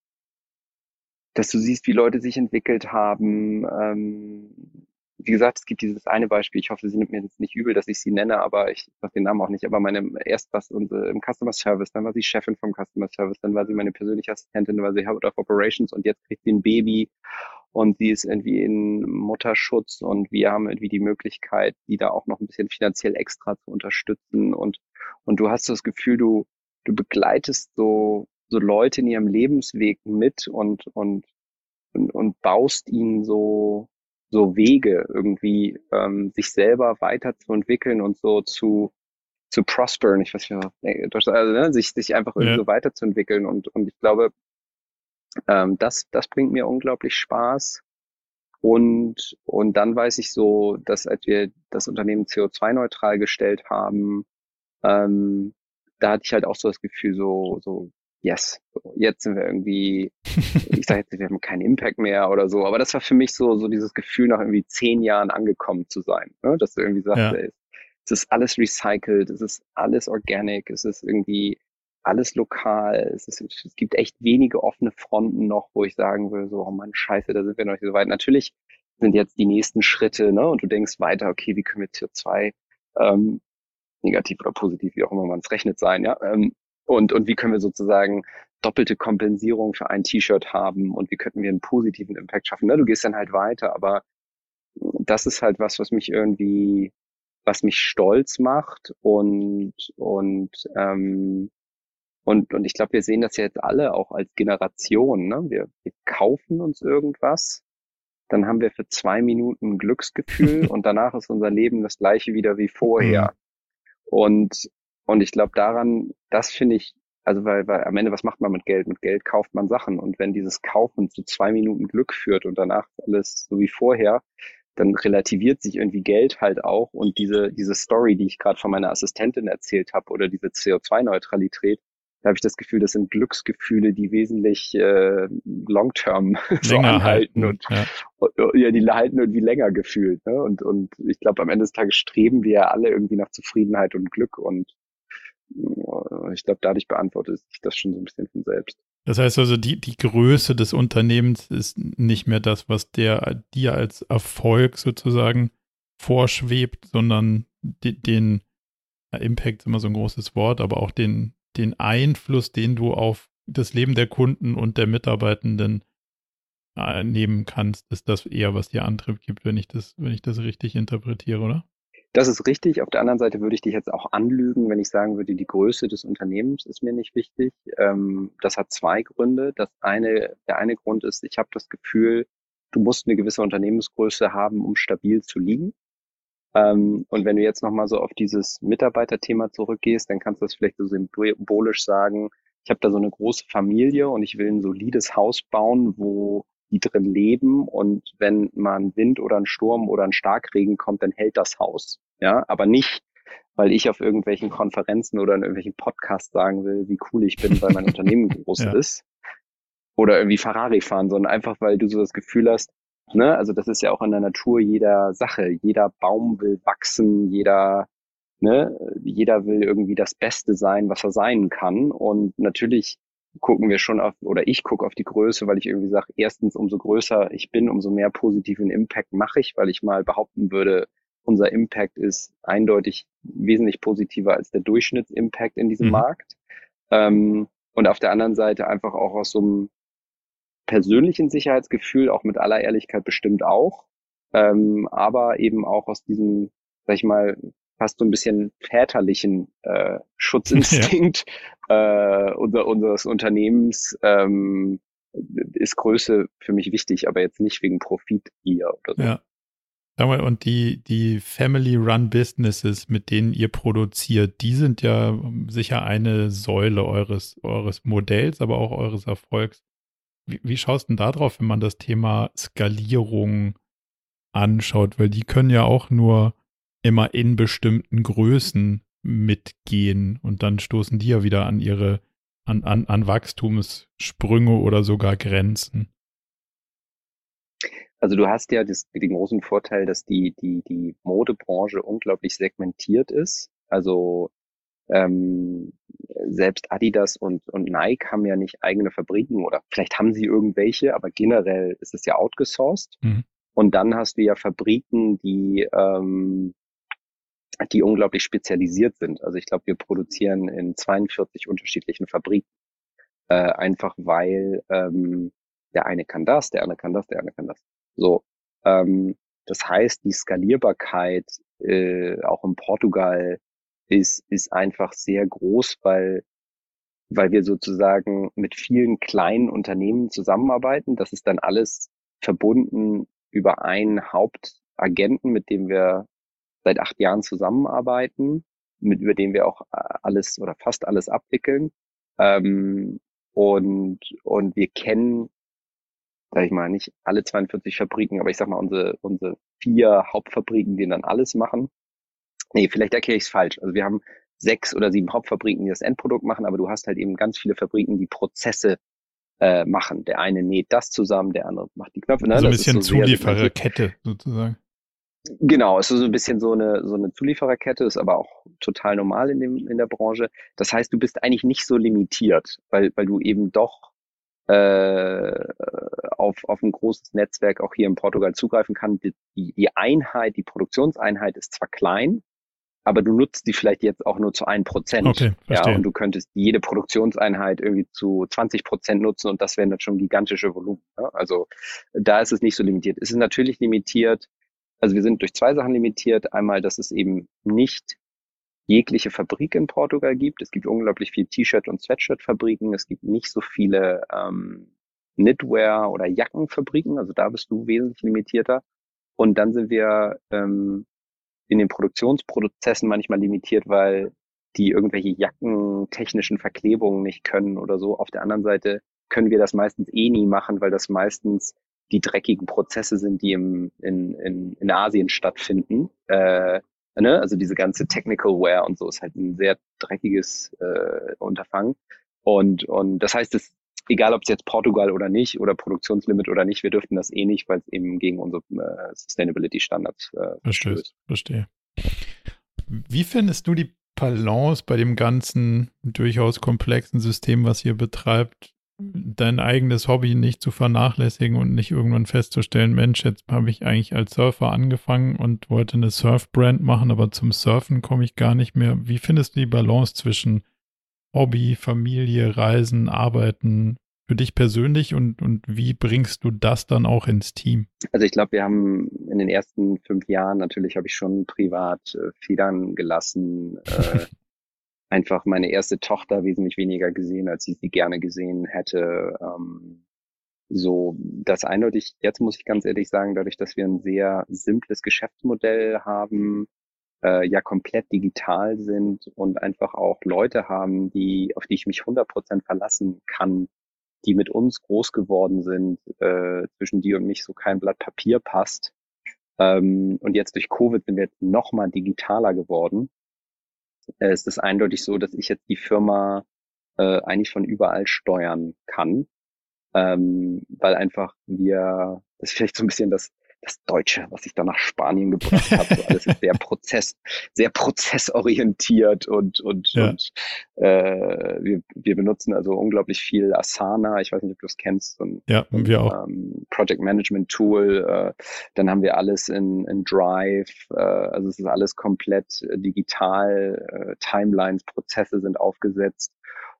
S2: dass du siehst, wie Leute sich entwickelt haben, ähm, wie gesagt, es gibt dieses eine Beispiel, ich hoffe, Sie nimmt mir jetzt nicht übel, dass ich sie nenne, aber ich sage den Namen auch nicht, aber meine erst was im Customer Service, dann war sie Chefin vom Customer Service, dann war sie meine persönliche Assistentin, dann war sie Head of Operations und jetzt kriegt sie ein Baby und sie ist irgendwie in Mutterschutz und wir haben irgendwie die Möglichkeit, die da auch noch ein bisschen finanziell extra zu unterstützen und, und du hast das Gefühl, du, du begleitest so, so Leute in ihrem Lebensweg mit und, und, und, und baust ihnen so, so Wege irgendwie, ähm, sich selber weiterzuentwickeln und so zu, zu prosperen, ich weiß nicht, also, ne, sich, sich einfach irgendwie ja. so weiterzuentwickeln und, und ich glaube, ähm, das, das bringt mir unglaublich Spaß. Und, und dann weiß ich so, dass als wir das Unternehmen CO2-neutral gestellt haben, ähm, da hatte ich halt auch so das Gefühl, so, so, yes, jetzt sind wir irgendwie, ich sage jetzt, wir haben keinen Impact mehr oder so, aber das war für mich so, so dieses Gefühl, nach irgendwie zehn Jahren angekommen zu sein, ne? dass du irgendwie sagst, ja. ey, es ist alles recycelt, es ist alles organic, es ist irgendwie alles lokal, es, ist, es gibt echt wenige offene Fronten noch, wo ich sagen will, so, oh Mann, scheiße, da sind wir noch nicht so weit. Natürlich sind jetzt die nächsten Schritte, ne, und du denkst weiter, okay, wie können wir CO2 ähm, negativ oder positiv, wie auch immer man es rechnet, sein, ja, ähm, und, und wie können wir sozusagen doppelte Kompensierung für ein T-Shirt haben und wie könnten wir einen positiven Impact schaffen. Ne? Du gehst dann halt weiter, aber das ist halt was, was mich irgendwie, was mich stolz macht und, und, ähm, und, und ich glaube, wir sehen das ja jetzt alle auch als Generation. Ne? Wir, wir kaufen uns irgendwas, dann haben wir für zwei Minuten ein Glücksgefühl und danach ist unser Leben das gleiche wieder wie vorher. Mhm. Und, und ich glaube daran, das finde ich, also weil, weil am Ende, was macht man mit Geld? Mit Geld kauft man Sachen. Und wenn dieses Kaufen zu zwei Minuten Glück führt und danach alles so wie vorher, dann relativiert sich irgendwie Geld halt auch. Und diese, diese Story, die ich gerade von meiner Assistentin erzählt habe, oder diese CO2-Neutralität, da habe ich das Gefühl, das sind Glücksgefühle, die wesentlich äh, long-term so anhalten und ja. ja, die halten irgendwie länger gefühlt. Ne? Und, und ich glaube, am Ende des Tages streben wir ja alle irgendwie nach Zufriedenheit und Glück und äh, ich glaube, dadurch beantwortet sich das schon so ein bisschen von selbst.
S1: Das heißt also, die, die Größe des Unternehmens ist nicht mehr das, was der dir als Erfolg sozusagen vorschwebt, sondern den Impact ist immer so ein großes Wort, aber auch den, den Einfluss, den du auf das Leben der Kunden und der Mitarbeitenden äh, nehmen kannst, ist das eher, was dir Antrieb gibt, wenn ich das, wenn ich das richtig interpretiere, oder?
S2: Das ist richtig. Auf der anderen Seite würde ich dich jetzt auch anlügen, wenn ich sagen würde, die Größe des Unternehmens ist mir nicht wichtig. Ähm, das hat zwei Gründe. Das eine, der eine Grund ist, ich habe das Gefühl, du musst eine gewisse Unternehmensgröße haben, um stabil zu liegen. Ähm, und wenn du jetzt nochmal so auf dieses Mitarbeiterthema zurückgehst, dann kannst du das vielleicht so symbolisch sagen, ich habe da so eine große Familie und ich will ein solides Haus bauen, wo die drin leben und wenn mal ein Wind oder ein Sturm oder ein Starkregen kommt, dann hält das Haus. Ja, aber nicht, weil ich auf irgendwelchen Konferenzen oder in irgendwelchen Podcasts sagen will, wie cool ich bin, weil mein Unternehmen groß ja. ist. Oder irgendwie Ferrari fahren, sondern einfach, weil du so das Gefühl hast, Ne? Also das ist ja auch in der Natur jeder Sache. Jeder Baum will wachsen, jeder, ne, jeder will irgendwie das Beste sein, was er sein kann. Und natürlich gucken wir schon auf, oder ich gucke auf die Größe, weil ich irgendwie sage, erstens, umso größer ich bin, umso mehr positiven Impact mache ich, weil ich mal behaupten würde, unser Impact ist eindeutig wesentlich positiver als der Durchschnittsimpact in diesem mhm. Markt. Ähm, und auf der anderen Seite einfach auch aus so einem persönlichen Sicherheitsgefühl, auch mit aller Ehrlichkeit bestimmt auch, ähm, aber eben auch aus diesem, sag ich mal, fast so ein bisschen väterlichen äh, Schutzinstinkt ja. äh, unser, unseres Unternehmens ähm, ist Größe für mich wichtig, aber jetzt nicht wegen Profit hier oder so.
S1: Ja. Und die, die Family-Run-Businesses, mit denen ihr produziert, die sind ja sicher eine Säule eures, eures Modells, aber auch eures Erfolgs. Wie, wie schaust du denn da drauf, wenn man das Thema Skalierung anschaut? Weil die können ja auch nur immer in bestimmten Größen mitgehen und dann stoßen die ja wieder an ihre, an, an, an Wachstumssprünge oder sogar Grenzen.
S2: Also du hast ja das, den großen Vorteil, dass die, die, die Modebranche unglaublich segmentiert ist. Also ähm, selbst Adidas und, und Nike haben ja nicht eigene Fabriken oder vielleicht haben sie irgendwelche, aber generell ist es ja outgesourced. Mhm. Und dann hast du ja Fabriken, die, ähm, die unglaublich spezialisiert sind. Also ich glaube, wir produzieren in 42 unterschiedlichen Fabriken. Äh, einfach weil ähm, der eine kann das, der andere kann das, der andere kann das. So. Ähm, das heißt, die Skalierbarkeit äh, auch in Portugal ist, ist einfach sehr groß, weil, weil wir sozusagen mit vielen kleinen Unternehmen zusammenarbeiten. Das ist dann alles verbunden über einen Hauptagenten, mit dem wir seit acht Jahren zusammenarbeiten. mit über den wir auch alles oder fast alles abwickeln. Ähm, und, und wir kennen, sag ich mal, nicht alle 42 Fabriken, aber ich sag mal, unsere, unsere vier Hauptfabriken, die dann alles machen. Nee, vielleicht erkläre ich es falsch. Also wir haben sechs oder sieben Hauptfabriken, die das Endprodukt machen, aber du hast halt eben ganz viele Fabriken, die Prozesse äh, machen. Der eine näht das zusammen, der andere macht die Knöpfe.
S1: Ne? Also ein bisschen so Zuliefererkette sozusagen.
S2: Genau, es ist so ein bisschen so eine, so eine Zuliefererkette, ist aber auch total normal in, dem, in der Branche. Das heißt, du bist eigentlich nicht so limitiert, weil, weil du eben doch äh, auf, auf ein großes Netzwerk auch hier in Portugal zugreifen kannst. Die, die Einheit, die Produktionseinheit ist zwar klein, aber du nutzt die vielleicht jetzt auch nur zu ein Prozent.
S1: Okay,
S2: ja, und du könntest jede Produktionseinheit irgendwie zu 20 Prozent nutzen und das wären dann schon gigantische Volumen. Ja? Also da ist es nicht so limitiert. Es ist natürlich limitiert, also wir sind durch zwei Sachen limitiert. Einmal, dass es eben nicht jegliche Fabrik in Portugal gibt. Es gibt unglaublich viele T-Shirt- und Sweatshirt-Fabriken. Es gibt nicht so viele ähm, Knitwear- oder Jackenfabriken. Also da bist du wesentlich limitierter. Und dann sind wir ähm, in den Produktionsprozessen manchmal limitiert, weil die irgendwelche jackentechnischen Verklebungen nicht können oder so. Auf der anderen Seite können wir das meistens eh nie machen, weil das meistens die dreckigen Prozesse sind, die im, in, in, in Asien stattfinden. Äh, ne? Also diese ganze Technical Wear und so ist halt ein sehr dreckiges äh, Unterfangen. Und, und das heißt, es, egal ob es jetzt Portugal oder nicht oder Produktionslimit oder nicht, wir dürften das eh nicht, weil es eben gegen unsere äh, Sustainability Standards äh,
S1: verstehe. Verstehe. Wie findest du die Balance bei dem ganzen durchaus komplexen System, was ihr betreibt, dein eigenes Hobby nicht zu vernachlässigen und nicht irgendwann festzustellen, Mensch, jetzt habe ich eigentlich als Surfer angefangen und wollte eine Surfbrand machen, aber zum Surfen komme ich gar nicht mehr. Wie findest du die Balance zwischen Hobby, Familie, Reisen, Arbeiten für dich persönlich und, und wie bringst du das dann auch ins Team?
S2: Also ich glaube, wir haben in den ersten fünf Jahren, natürlich habe ich schon privat äh, Federn gelassen, äh, einfach meine erste Tochter wesentlich weniger gesehen, als ich sie gerne gesehen hätte. Ähm, so, das eindeutig, jetzt muss ich ganz ehrlich sagen, dadurch, dass wir ein sehr simples Geschäftsmodell haben, äh, ja komplett digital sind und einfach auch Leute haben, die, auf die ich mich 100% verlassen kann, die mit uns groß geworden sind, äh, zwischen die und mich so kein Blatt Papier passt. Ähm, und jetzt durch Covid sind wir jetzt noch mal digitaler geworden ist es eindeutig so, dass ich jetzt die Firma äh, eigentlich von überall steuern kann, ähm, weil einfach wir, das ist vielleicht so ein bisschen das das Deutsche, was ich da nach Spanien gebracht habe. So alles ist sehr Prozess, sehr prozessorientiert und und, ja. und äh, wir, wir benutzen also unglaublich viel Asana. Ich weiß nicht, ob du es kennst. Ein,
S1: ja, wir auch.
S2: Ähm, Project Management Tool. Äh, dann haben wir alles in, in Drive. Äh, also es ist alles komplett äh, digital. Äh, Timelines, Prozesse sind aufgesetzt.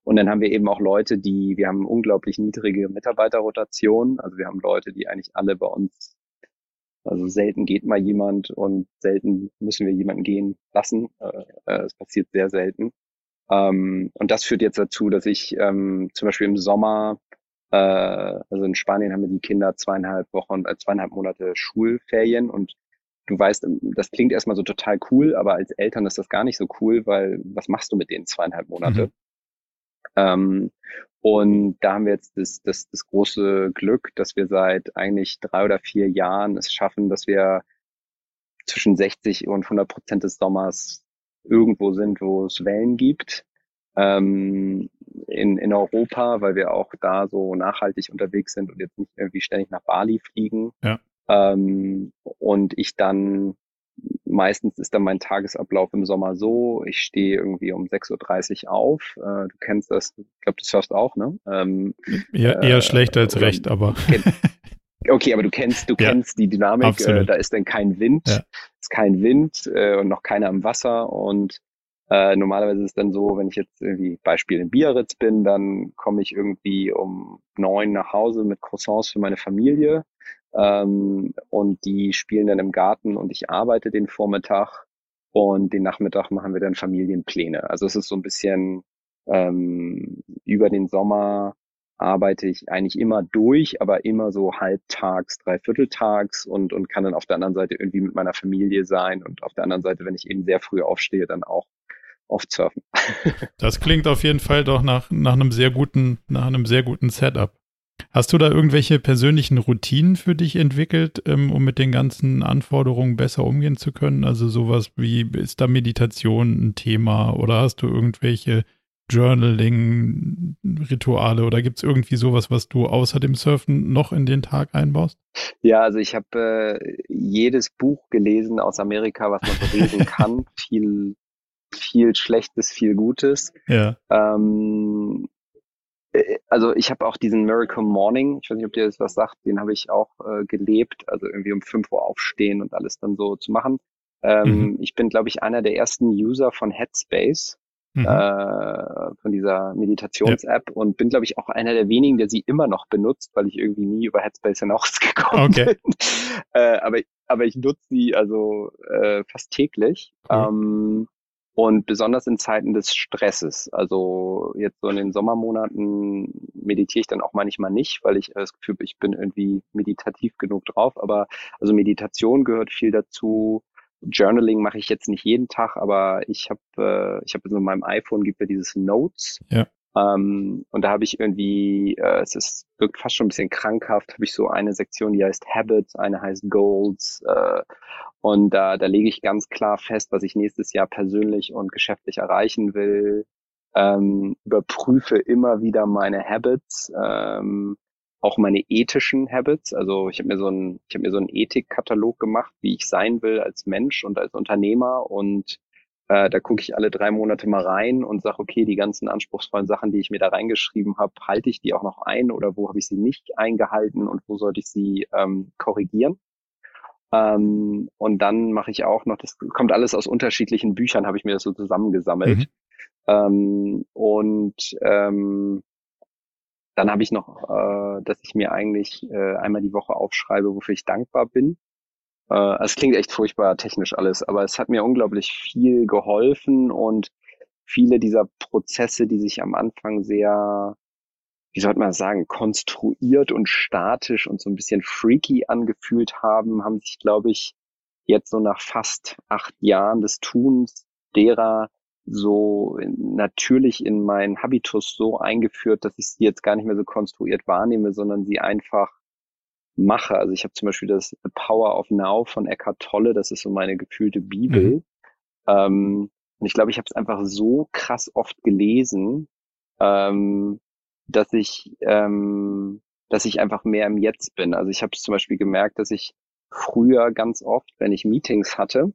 S2: Und dann haben wir eben auch Leute, die, wir haben unglaublich niedrige Mitarbeiterrotation. Also wir haben Leute, die eigentlich alle bei uns also selten geht mal jemand und selten müssen wir jemanden gehen lassen. Äh, äh, es passiert sehr selten. Ähm, und das führt jetzt dazu, dass ich ähm, zum Beispiel im Sommer, äh, also in Spanien haben wir die Kinder zweieinhalb Wochen, äh, zweieinhalb Monate Schulferien und du weißt, ähm, das klingt erstmal so total cool, aber als Eltern ist das gar nicht so cool, weil was machst du mit den zweieinhalb Monate? Mhm. Ähm, und da haben wir jetzt das, das, das große Glück, dass wir seit eigentlich drei oder vier Jahren es schaffen, dass wir zwischen 60 und 100 Prozent des Sommers irgendwo sind, wo es Wellen gibt. Ähm, in, in Europa, weil wir auch da so nachhaltig unterwegs sind und jetzt nicht irgendwie ständig nach Bali fliegen.
S1: Ja.
S2: Ähm, und ich dann meistens ist dann mein Tagesablauf im Sommer so, ich stehe irgendwie um 6.30 Uhr auf. Äh, du kennst das, ich glaube, du surfst auch, ne? Ähm,
S1: eher, eher äh, schlecht als recht, aber.
S2: okay, aber du kennst, du ja, kennst die Dynamik, äh, da ist dann kein Wind, ja. ist kein Wind äh, und noch keiner im Wasser und äh, normalerweise ist es dann so, wenn ich jetzt irgendwie Beispiel in Biarritz bin, dann komme ich irgendwie um neun nach Hause mit Croissants für meine Familie ähm, und die spielen dann im Garten und ich arbeite den Vormittag und den Nachmittag machen wir dann Familienpläne. Also es ist so ein bisschen ähm, über den Sommer arbeite ich eigentlich immer durch, aber immer so halbtags, dreivierteltags und, und kann dann auf der anderen Seite irgendwie mit meiner Familie sein und auf der anderen Seite, wenn ich eben sehr früh aufstehe, dann auch oft surfen.
S1: das klingt auf jeden Fall doch nach, nach einem sehr guten, nach einem sehr guten Setup. Hast du da irgendwelche persönlichen Routinen für dich entwickelt, ähm, um mit den ganzen Anforderungen besser umgehen zu können? Also sowas wie, ist da Meditation ein Thema oder hast du irgendwelche Journaling-Rituale oder gibt es irgendwie sowas, was du außer dem Surfen noch in den Tag einbaust?
S2: Ja, also ich habe äh, jedes Buch gelesen aus Amerika, was man so lesen kann. viel, viel Schlechtes, viel Gutes.
S1: Ja.
S2: Ähm, äh, also ich habe auch diesen Miracle Morning, ich weiß nicht, ob dir das was sagt, den habe ich auch äh, gelebt, also irgendwie um 5 Uhr aufstehen und alles dann so zu machen. Ähm, mhm. Ich bin, glaube ich, einer der ersten User von Headspace, mhm. äh, von dieser Meditations-App ja. und bin, glaube ich, auch einer der wenigen, der sie immer noch benutzt, weil ich irgendwie nie über Headspace hinausgekommen okay. bin. äh, aber, aber ich nutze sie also äh, fast täglich. Cool. Ähm, und besonders in Zeiten des Stresses, also jetzt so in den Sommermonaten meditiere ich dann auch manchmal nicht, weil ich das Gefühl, ich bin irgendwie meditativ genug drauf. Aber also Meditation gehört viel dazu. Journaling mache ich jetzt nicht jeden Tag, aber ich habe äh, ich habe in meinem iPhone gibt ja dieses Notes.
S1: Ja.
S2: Ähm, und da habe ich irgendwie, äh, es ist wirkt fast schon ein bisschen krankhaft, habe ich so eine Sektion, die heißt Habits, eine heißt Goals. Äh, und da, da lege ich ganz klar fest, was ich nächstes Jahr persönlich und geschäftlich erreichen will. Ähm, überprüfe immer wieder meine Habits, ähm, auch meine ethischen Habits. Also ich habe mir so ein, ich habe mir so einen Ethikkatalog gemacht, wie ich sein will als Mensch und als Unternehmer und äh, da gucke ich alle drei Monate mal rein und sage, okay, die ganzen anspruchsvollen Sachen, die ich mir da reingeschrieben habe, halte ich die auch noch ein oder wo habe ich sie nicht eingehalten und wo sollte ich sie ähm, korrigieren? Ähm, und dann mache ich auch noch, das kommt alles aus unterschiedlichen Büchern, habe ich mir das so zusammengesammelt. Mhm. Ähm, und ähm, dann habe ich noch, äh, dass ich mir eigentlich äh, einmal die Woche aufschreibe, wofür ich dankbar bin. Äh, es klingt echt furchtbar technisch alles, aber es hat mir unglaublich viel geholfen und viele dieser Prozesse, die sich am Anfang sehr, wie sollte man sagen, konstruiert und statisch und so ein bisschen freaky angefühlt haben, haben sich, glaube ich, jetzt so nach fast acht Jahren des Tuns derer so natürlich in meinen Habitus so eingeführt, dass ich sie jetzt gar nicht mehr so konstruiert wahrnehme, sondern sie einfach mache. Also ich habe zum Beispiel das The Power of Now von Eckhart Tolle, das ist so meine gefühlte Bibel. Mhm. Ähm, und ich glaube, ich habe es einfach so krass oft gelesen, ähm, dass ich, ähm, dass ich einfach mehr im Jetzt bin. Also ich habe zum Beispiel gemerkt, dass ich früher ganz oft, wenn ich Meetings hatte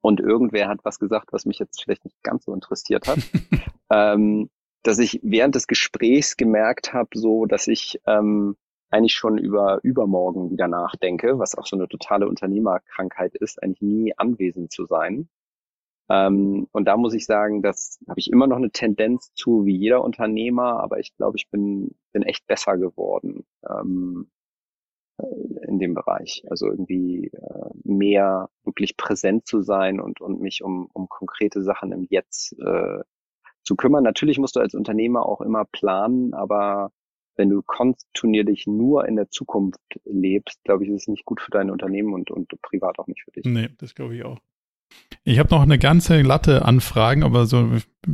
S2: und irgendwer hat was gesagt, was mich jetzt vielleicht nicht ganz so interessiert hat, ähm, dass ich während des Gesprächs gemerkt habe, so dass ich ähm, eigentlich schon über übermorgen wieder nachdenke, was auch so eine totale Unternehmerkrankheit ist, eigentlich nie anwesend zu sein. Ähm, und da muss ich sagen, das habe ich immer noch eine Tendenz zu, wie jeder Unternehmer, aber ich glaube, ich bin, bin echt besser geworden ähm, äh, in dem Bereich. Also irgendwie äh, mehr wirklich präsent zu sein und, und mich um, um konkrete Sachen im Jetzt äh, zu kümmern. Natürlich musst du als Unternehmer auch immer planen, aber wenn du kontinuierlich nur in der Zukunft lebst, glaube ich, ist es nicht gut für dein Unternehmen und, und privat auch nicht für dich.
S1: Nee, das glaube ich auch. Ich habe noch eine ganze Latte an Fragen, aber so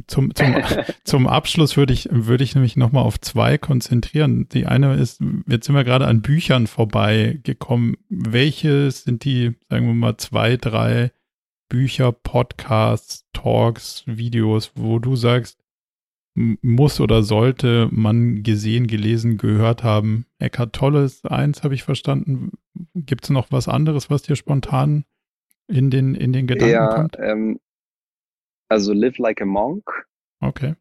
S1: zum, zum, zum Abschluss würde ich, würde ich nämlich nochmal auf zwei konzentrieren. Die eine ist, jetzt sind wir gerade an Büchern vorbeigekommen. Welche sind die, sagen wir mal, zwei, drei Bücher, Podcasts, Talks, Videos, wo du sagst, muss oder sollte man gesehen, gelesen, gehört haben. Eckhart Tolle ist eins, habe ich verstanden. Gibt es noch was anderes, was dir spontan in den, in den Gedanken ja, kommt?
S2: Ähm, also Live Like a Monk.
S1: Okay.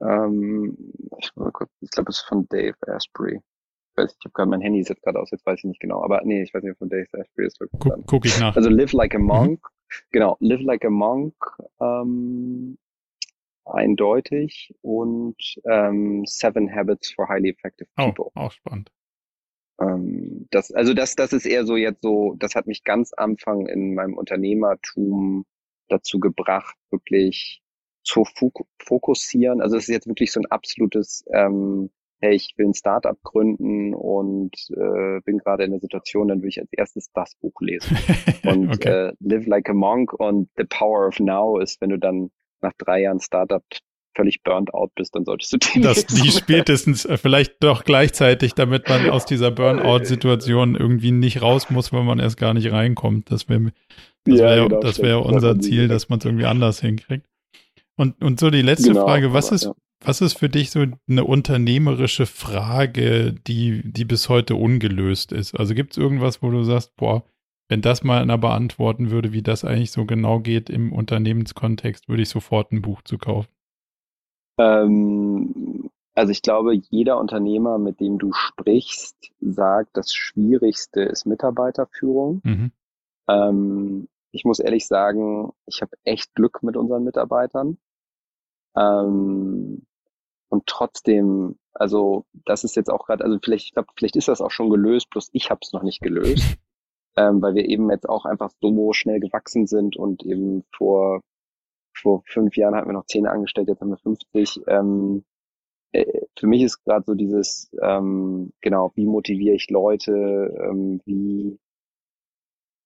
S2: Ähm, ich, glaube, es ist von Dave Asprey. Ich weiß, ich habe gerade mein Handy jetzt gerade aus, jetzt weiß ich nicht genau. Aber nee, ich weiß nicht, von Dave Asprey ist.
S1: Guck, guck ich nach.
S2: Also Live Like a Monk. Mhm. Genau, Live Like a Monk. Ähm, eindeutig und ähm, Seven Habits for Highly Effective oh, People.
S1: Oh, auch spannend.
S2: Ähm, das, also das, das ist eher so jetzt so, das hat mich ganz Anfang in meinem Unternehmertum dazu gebracht, wirklich zu fokussieren. Also es ist jetzt wirklich so ein absolutes ähm, hey, ich will ein Startup gründen und äh, bin gerade in der Situation, dann würde ich als erstes das Buch lesen. Und okay. äh, Live Like a Monk und The Power of Now ist, wenn du dann nach drei Jahren Startup völlig burnt out bist, dann solltest du
S1: die Das die spätestens äh, vielleicht doch gleichzeitig, damit man aus dieser Burnout-Situation irgendwie nicht raus muss, weil man erst gar nicht reinkommt. Das wäre das wäre ja, genau, das wär unser Ziel, dass man es irgendwie anders hinkriegt. Und, und so die letzte genau, Frage, was aber, ist, ja. was ist für dich so eine unternehmerische Frage, die, die bis heute ungelöst ist? Also gibt es irgendwas, wo du sagst, boah, wenn das mal einer beantworten würde, wie das eigentlich so genau geht im Unternehmenskontext, würde ich sofort ein Buch zu kaufen.
S2: Ähm, also ich glaube, jeder Unternehmer, mit dem du sprichst, sagt, das Schwierigste ist Mitarbeiterführung. Mhm. Ähm, ich muss ehrlich sagen, ich habe echt Glück mit unseren Mitarbeitern. Ähm, und trotzdem, also das ist jetzt auch gerade, also vielleicht, ich glaube, vielleicht ist das auch schon gelöst, bloß ich habe es noch nicht gelöst, ähm, weil wir eben jetzt auch einfach so schnell gewachsen sind und eben vor vor fünf Jahren hatten wir noch zehn angestellt, jetzt haben wir 50. Ähm, äh, für mich ist gerade so dieses, ähm, genau, wie motiviere ich Leute, ähm, wie,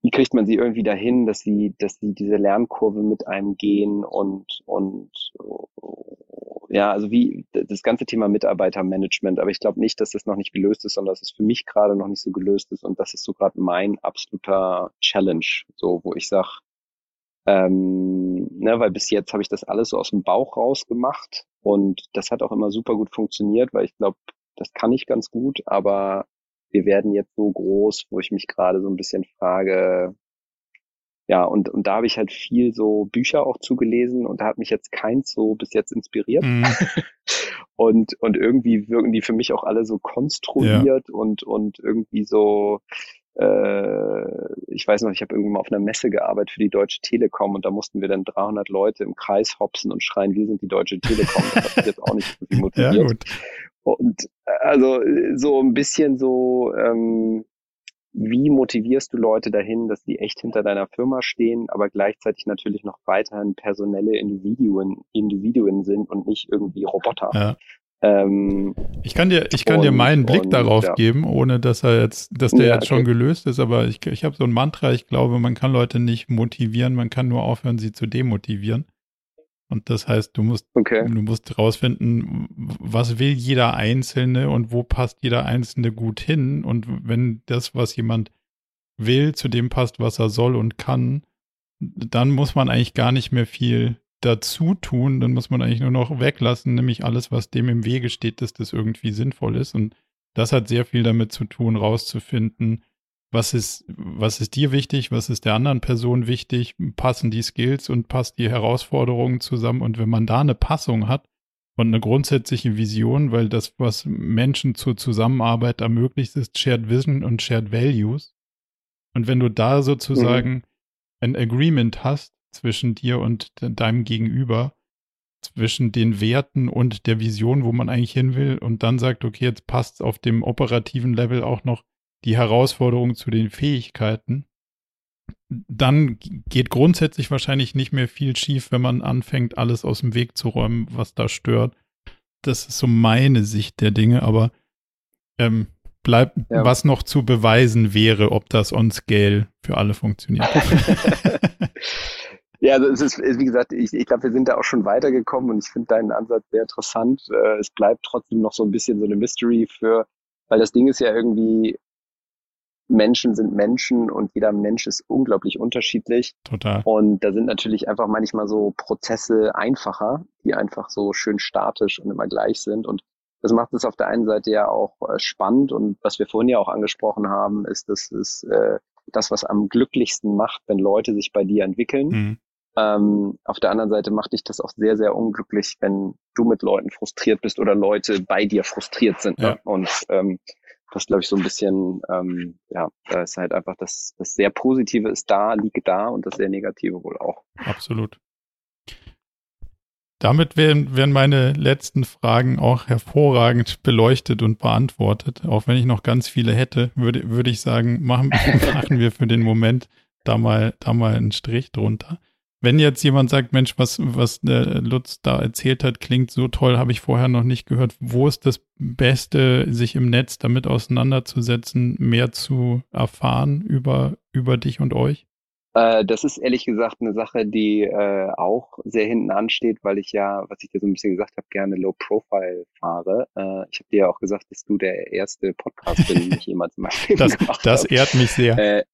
S2: wie kriegt man sie irgendwie dahin, dass sie, dass sie diese Lernkurve mit einem gehen und, und ja, also wie das ganze Thema Mitarbeitermanagement, aber ich glaube nicht, dass das noch nicht gelöst ist, sondern dass es für mich gerade noch nicht so gelöst ist und das ist so gerade mein absoluter Challenge, so wo ich sage, ähm, ne, weil bis jetzt habe ich das alles so aus dem Bauch raus gemacht und das hat auch immer super gut funktioniert, weil ich glaube, das kann ich ganz gut, aber wir werden jetzt so groß, wo ich mich gerade so ein bisschen frage, ja, und, und da habe ich halt viel so Bücher auch zugelesen und da hat mich jetzt keins so bis jetzt inspiriert. Mhm. und, und irgendwie wirken die für mich auch alle so konstruiert ja. und, und irgendwie so, äh, ich weiß noch, ich habe irgendwann mal auf einer Messe gearbeitet für die Deutsche Telekom und da mussten wir dann 300 Leute im Kreis hopsen und schreien, wir sind die Deutsche Telekom. Das hat mich jetzt auch nicht irgendwie motiviert. Ja, gut. Und äh, also so ein bisschen so, ähm, wie motivierst du Leute dahin, dass die echt hinter deiner Firma stehen, aber gleichzeitig natürlich noch weiterhin personelle Individuen, Individuen sind und nicht irgendwie Roboter. Ja.
S1: Ähm, ich kann dir, ich kann und, dir meinen Blick und, darauf ja. geben, ohne dass er jetzt, dass der ja, jetzt schon okay. gelöst ist, aber ich, ich habe so ein Mantra, ich glaube, man kann Leute nicht motivieren, man kann nur aufhören, sie zu demotivieren. Und das heißt, du musst, okay. du musst rausfinden, was will jeder Einzelne und wo passt jeder Einzelne gut hin. Und wenn das, was jemand will, zu dem passt, was er soll und kann, dann muss man eigentlich gar nicht mehr viel dazu tun, dann muss man eigentlich nur noch weglassen, nämlich alles, was dem im Wege steht, dass das irgendwie sinnvoll ist. Und das hat sehr viel damit zu tun, rauszufinden, was ist, was ist dir wichtig, was ist der anderen Person wichtig, passen die Skills und passt die Herausforderungen zusammen. Und wenn man da eine Passung hat und eine grundsätzliche Vision, weil das, was Menschen zur Zusammenarbeit ermöglicht, ist Shared Vision und Shared Values. Und wenn du da sozusagen mhm. ein Agreement hast, zwischen dir und deinem Gegenüber, zwischen den Werten und der Vision, wo man eigentlich hin will und dann sagt, okay, jetzt passt auf dem operativen Level auch noch die Herausforderung zu den Fähigkeiten, dann geht grundsätzlich wahrscheinlich nicht mehr viel schief, wenn man anfängt, alles aus dem Weg zu räumen, was da stört. Das ist so meine Sicht der Dinge, aber ähm, bleibt, ja. was noch zu beweisen wäre, ob das on scale für alle funktioniert.
S2: Ja, also es ist, wie gesagt, ich, ich glaube, wir sind da auch schon weitergekommen und ich finde deinen Ansatz sehr interessant. Äh, es bleibt trotzdem noch so ein bisschen so eine Mystery für, weil das Ding ist ja irgendwie, Menschen sind Menschen und jeder Mensch ist unglaublich unterschiedlich.
S1: Total.
S2: Und da sind natürlich einfach manchmal so Prozesse einfacher, die einfach so schön statisch und immer gleich sind. Und das macht es auf der einen Seite ja auch äh, spannend und was wir vorhin ja auch angesprochen haben, ist, dass es äh, das, was am glücklichsten macht, wenn Leute sich bei dir entwickeln. Mhm. Ähm, auf der anderen Seite macht dich das auch sehr, sehr unglücklich, wenn du mit Leuten frustriert bist oder Leute bei dir frustriert sind. Ne? Ja. Und ähm, das glaube ich so ein bisschen, ähm, ja, da ist halt einfach das, das sehr Positive ist da, liegt da und das sehr Negative wohl auch.
S1: Absolut. Damit werden, werden meine letzten Fragen auch hervorragend beleuchtet und beantwortet. Auch wenn ich noch ganz viele hätte, würde, würde ich sagen, machen, machen wir für den Moment da mal, da mal einen Strich drunter. Wenn jetzt jemand sagt, Mensch, was, was der Lutz da erzählt hat, klingt so toll, habe ich vorher noch nicht gehört. Wo ist das Beste, sich im Netz damit auseinanderzusetzen, mehr zu erfahren über, über dich und euch?
S2: Äh, das ist ehrlich gesagt eine Sache, die äh, auch sehr hinten ansteht, weil ich ja, was ich dir so ein bisschen gesagt habe, gerne Low Profile fahre. Äh, ich habe dir ja auch gesagt, dass du der erste Podcast bin, den ich jemals in meinem Leben
S1: das,
S2: gemacht
S1: Das ehrt mich sehr.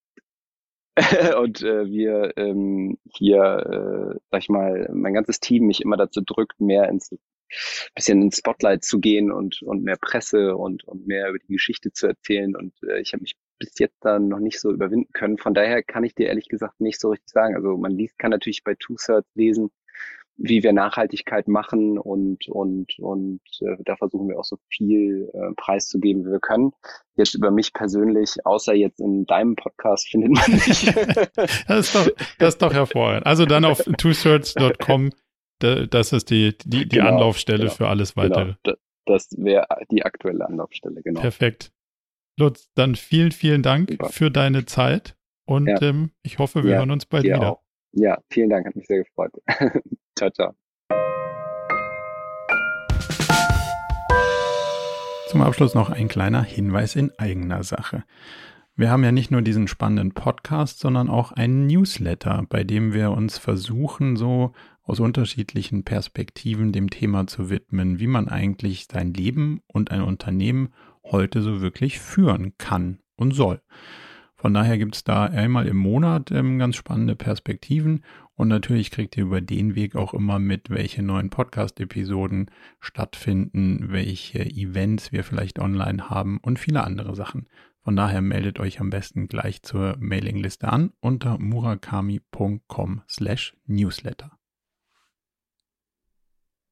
S2: Und äh, wir ähm, hier, äh, sag ich mal, mein ganzes Team mich immer dazu drückt, mehr ins bisschen ins Spotlight zu gehen und und mehr Presse und und mehr über die Geschichte zu erzählen. Und äh, ich habe mich bis jetzt dann noch nicht so überwinden können. Von daher kann ich dir ehrlich gesagt nicht so richtig sagen. Also man liest, kann natürlich bei Two Thirds lesen, wie wir Nachhaltigkeit machen und und und äh, da versuchen wir auch so viel äh, preiszugeben, wie wir können. Jetzt über mich persönlich, außer jetzt in deinem Podcast, findet man nicht.
S1: das, ist doch, das ist doch hervorragend. Also dann auf twothirds.com, das ist die, die, die genau, Anlaufstelle genau, für alles genau. weitere.
S2: Genau. Das wäre die aktuelle Anlaufstelle, genau.
S1: Perfekt. Lutz, dann vielen, vielen Dank Super. für deine Zeit und ja. ähm, ich hoffe, wir ja, hören uns bald wieder.
S2: Auch. Ja, vielen Dank, hat mich sehr gefreut. ciao, ciao.
S1: Zum Abschluss noch ein kleiner Hinweis in eigener Sache. Wir haben ja nicht nur diesen spannenden Podcast, sondern auch einen Newsletter, bei dem wir uns versuchen, so aus unterschiedlichen Perspektiven dem Thema zu widmen, wie man eigentlich sein Leben und ein Unternehmen heute so wirklich führen kann und soll. Von daher gibt es da einmal im Monat ähm, ganz spannende Perspektiven und natürlich kriegt ihr über den Weg auch immer mit, welche neuen Podcast-Episoden stattfinden, welche Events wir vielleicht online haben und viele andere Sachen. Von daher meldet euch am besten gleich zur Mailingliste an unter murakami.com slash newsletter.